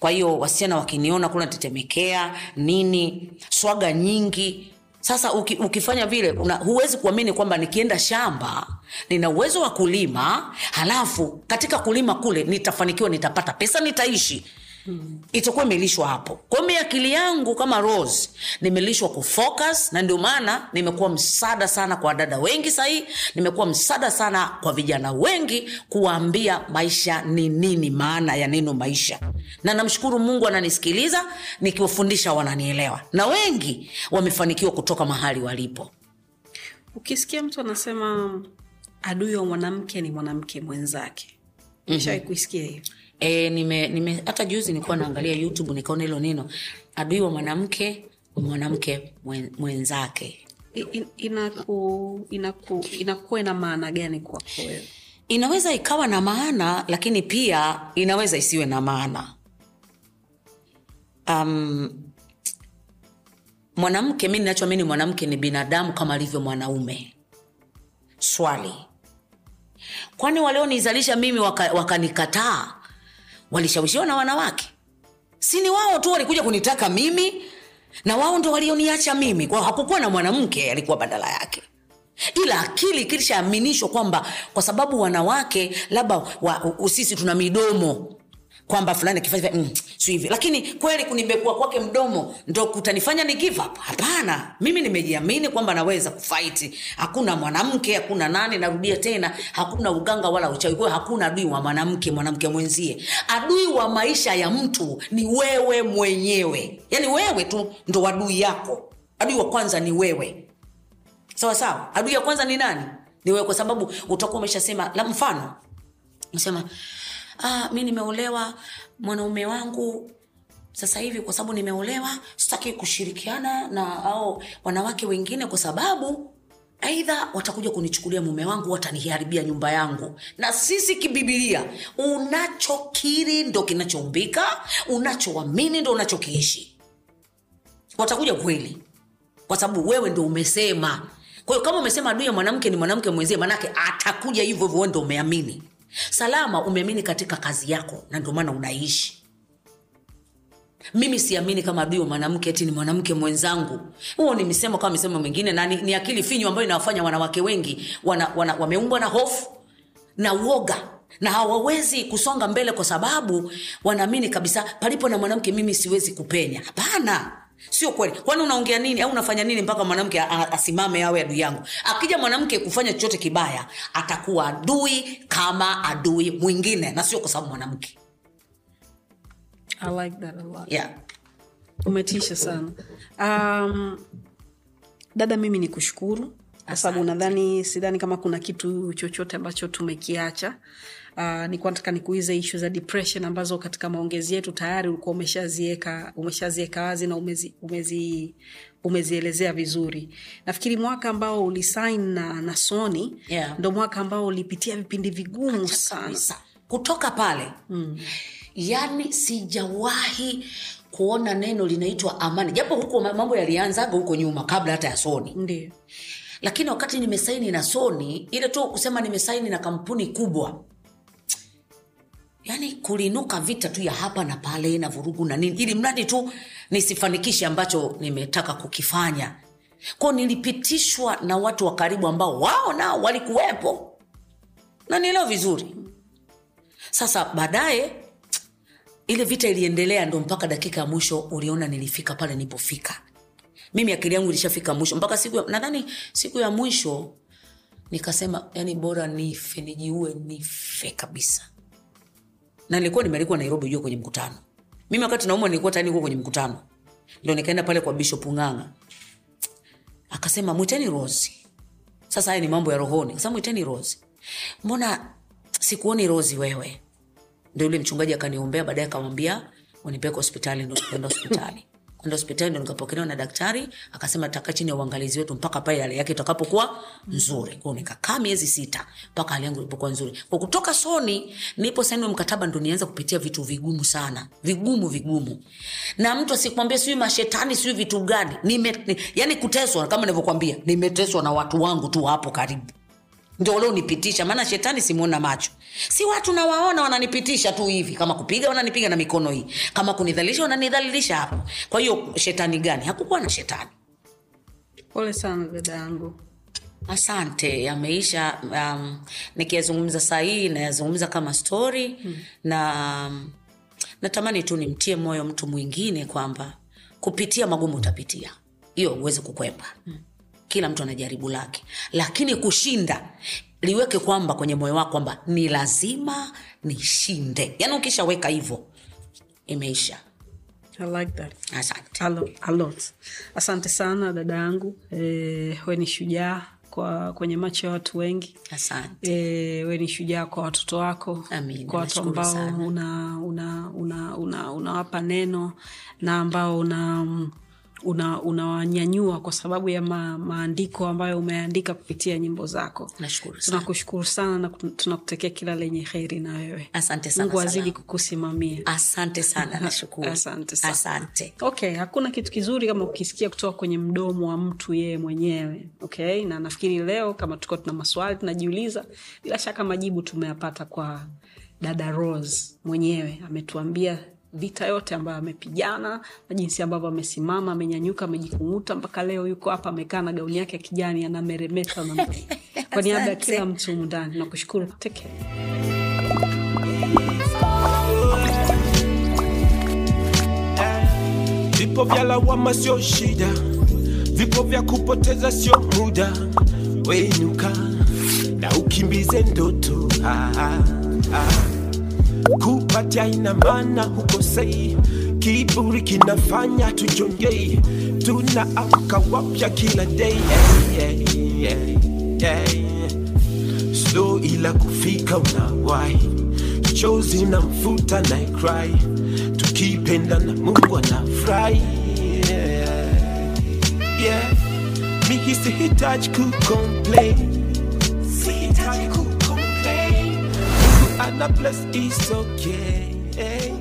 S2: Kwa hiyo wasichana wakiniona kuna tetemekea nini swaga nyingi sasa uki, ukifanya vile una, huwezi kuamini kwamba nikienda shamba nina uwezo wa kulima halafu katika kulima kule nitafanikiwa nitapata pesa nitaishi Hmm. itakuwa imelishwa hapo. Kwa hiyo akili yangu kama rose nimelishwa kufocus na ndio maana nimekuwa msaada sana kwa dada wengi sahii nimekuwa msaada sana kwa vijana wengi kuwaambia maisha ni nini maana ya neno maisha. Na namshukuru mungu ananisikiliza nikiwafundisha wananielewa. Na wengi wamefanikiwa kutoka mahali walipo.
S1: Ukisikia mtu anasema adui wa mwanamke ni mwanamke mwenzake. Mm-hmm. shawai kuisikia hiyo
S2: e, nime, nime hata juzi nilikuwa naangalia youtube nikaona hilo neno adui wa mwanamke mwanamke mwen, mwenzake.
S1: In- inaku inaku inakuwa ina maana gani kwako wewe?
S2: Inaweza ikawa na maana lakini pia inaweza isiwe na maana. Um, mwanamke mi ninachoamini mwanamke ni binadamu kama alivyo mwanaume. Swali. Kwani walionizalisha mimi wakanikataa waka wakanikataa, walishawishiwa na wanawake. Si ni wao tu walikuja kunitaka mimi na wao ndo walioniacha mimi. Kwao hakukuwa na mwanamke alikuwa badala yake. Ila akili kilishaaminishwa kwamba kwa sababu wanawake labda wa, sisi tuna midomo kwamba fulani akifanya mm, sio hivi. Lakini kweli kunibekua kwake mdomo ndo kutanifanya ni give up. Hapana mimi nimejiamini kwamba naweza kufaiti hakuna mwanamke hakuna nani narudia tena hakuna uganga wala uchawi. Kwa hakuna adui wa mwanamke mwanamke mwenzie. Adui wa maisha ya mtu ni wewe mwenyewe. Yaani wewe tu ndo adui yako. Adui wa kwanza ni wewe. Sawa sawa? Adui ya kwanza ni nani? Ni wewe kwa sababu utakuwa umeshasema la mfano nasema ah, mi nimeolewa mwanaume wangu sasa hivi kwa sababu nimeolewa sitaki kushirikiana na au wanawake wengine kwa sababu aidha watakuja kunichukulia mume wangu wataniharibia nyumba yangu. Na sisi kibibilia unachokiri ndo kinachoumbika unachoamini ndo unachokiishi. Watakuja kweli kwa sababu wewe ndo umesema. Kwa kama umesema adui ya mwanamke ni mwanamke mwenzie manake atakuja hivyo hivyo ndo umeamini salama umeamini katika kazi yako na ndio maana unaishi. Mimi siamini kama adui wa mwanamke eti ni mwanamke mwenzangu. Huo ni misemo kama misemo mingine na ni, ni akili finyu ambayo inawafanya wanawake wengi wana, wana, wameumbwa na hofu na uoga na hawawezi kusonga mbele kwa sababu wanaamini kabisa palipo na mwanamke mimi siwezi kupenya. Hapana sio kweli. Kwani unaongea nini? Au unafanya nini mpaka mwanamke asimame awe adui yangu? Akija mwanamke kufanya chochote kibaya atakuwa adui kama adui mwingine na sio kwa sababu mwanamke.
S1: I like that a lot.
S2: yeah.
S1: umetisha sana. Um, dada mimi ni kushukuru kwa sababu nadhani sidhani kama kuna kitu chochote ambacho tumekiacha Uh, nikuwa nataka nikuize ishu za depression ambazo katika maongezi yetu tayari ulikuwa umeshazieka umeshazieka wazi na umezi, umezi, umezielezea vizuri. Nafikiri mwaka ambao ulisain na, na sony
S2: Yeah.
S1: ndo mwaka ambao ulipitia vipindi vigumu sana.
S2: kutoka pale mm. yani sijawahi kuona neno linaitwa amani. Japo huko ma- mambo yalianzaga huko nyuma kabla hata ya soni
S1: ndio.
S2: Lakini wakati nimesaini na soni ile tu kusema nimesaini na kampuni kubwa yaani kuliinuka vita tu ya hapa na pale na vurugu na nini. Ili mradi tu nisifanikishe ambacho nimetaka kukifanya. Kwao nilipitishwa na watu wa karibu ambao wao nao walikuwepo. Na nielewa vizuri. Sasa baadaye ile vita iliendelea ndo mpaka dakika ya mwisho uliona nilifika pale nilipofika. Mimi akili yangu ilishafika mwisho. Mpaka siku nadhani siku ya mwisho nikasema yani bora nife nijiue nife kabisa na nilikuwa nimealikwa nairobi ujue kwenye mkutano. Mimi wakati naumwa nilikuwa tayari niko kwenye mkutano. Ndo nikaenda pale kwa bishop nganga. Akasema mwiteni rosi sasa haya ni mambo ya rohoni. Kasema mwiteni rosi mbona sikuoni rosi wewe? Ndo yule mchungaji akaniombea baadaye akamwambia unipeke hospitali ndo kwenda hospitali kwenda hospitali ndo nikapokelewa na daktari akasema taka chini ya uangalizi wetu mpaka pale hali yake itakapokuwa nzuri. Kwao nikakaa miezi sita mpaka hali yangu ilipokuwa nzuri. Kwa kutoka soni nipo saini mkataba ndo nianza kupitia vitu vigumu sana. Vigumu vigumu. Na mtu asikwambia sijui mashetani sijui vitu gani. Nime, ni, yani kuteswa kama nilivyokwambia nimeteswa na watu wangu tu hapo karibu ndio ulionipitisha maana shetani simuona macho. Si watu nawaona wananipitisha tu hivi. Kama kupiga wananipiga na mikono hii. Kama kunidhalilisha wananidhalilisha hapo. Kwa hiyo shetani gani? Hakukuwa na shetani.
S1: Pole sana dada yangu.
S2: Asante. Yameisha um, nikiyazungumza sahihi nayazungumza kama stori hmm. na um, natamani tu nimtie moyo mtu mwingine kwamba kupitia magumu utapitia. Hiyo uweze kukwepa hmm. Kila mtu ana jaribu lake. Lakini kushinda liweke kwamba kwenye moyo wako kwamba ni lazima nishinde. Yaani ukishaweka hivyo imeisha.
S1: I like that.
S2: asante.
S1: A lot, a lot. asante sana dada yangu. E, we ni shujaa kwa kwenye macho ya watu wengi.
S2: Asante.
S1: E, we ni shujaa kwa watoto wako.
S2: Amina,
S1: kwa watu ambao
S2: unawapa
S1: una una una una unawapa neno na ambao una una unawanyanyua kwa sababu ya ma, maandiko ambayo umeandika kupitia nyimbo zako. Tunakushukuru sana na tunakutekea kila lenye heri na wewe.
S2: Asante sana
S1: mungu azidi kukusimamia.
S2: Asante sana nashukuru.
S1: Asante sana.
S2: asante.
S1: Okay hakuna kitu kizuri kama ukisikia kutoka kwenye mdomo wa mtu yeye mwenyewe okay? Na nafikiri leo kama tuko tuna maswali tunajiuliza bila shaka majibu tumeyapata kwa dada rose mwenyewe. Ametuambia vita yote ambayo amepigana na jinsi ambavyo amesimama amenyanyuka amejikung'uta mpaka leo yuko hapa amekaa na gauni yake ya kijani anameremeta na kwa niaba ya kila mtu humu ndani nakushukuru teke.
S3: Vipo vya lawama sio shida, vipo vya kupoteza sio muda. Wenuka na ukimbize ndoto ah, ah, ah. Kupatia ina maana hukosei, kiburi kinafanya tujongei, tunaamka wapya kila day. Yeah, yeah, yeah, yeah. Slow ila kufika unawahi, chozi na mfuta na cry, tukipenda na Mungu anafurahi. Yeah, yeah. Mihisi hitaji kucomplain, sihitaji that place is okay.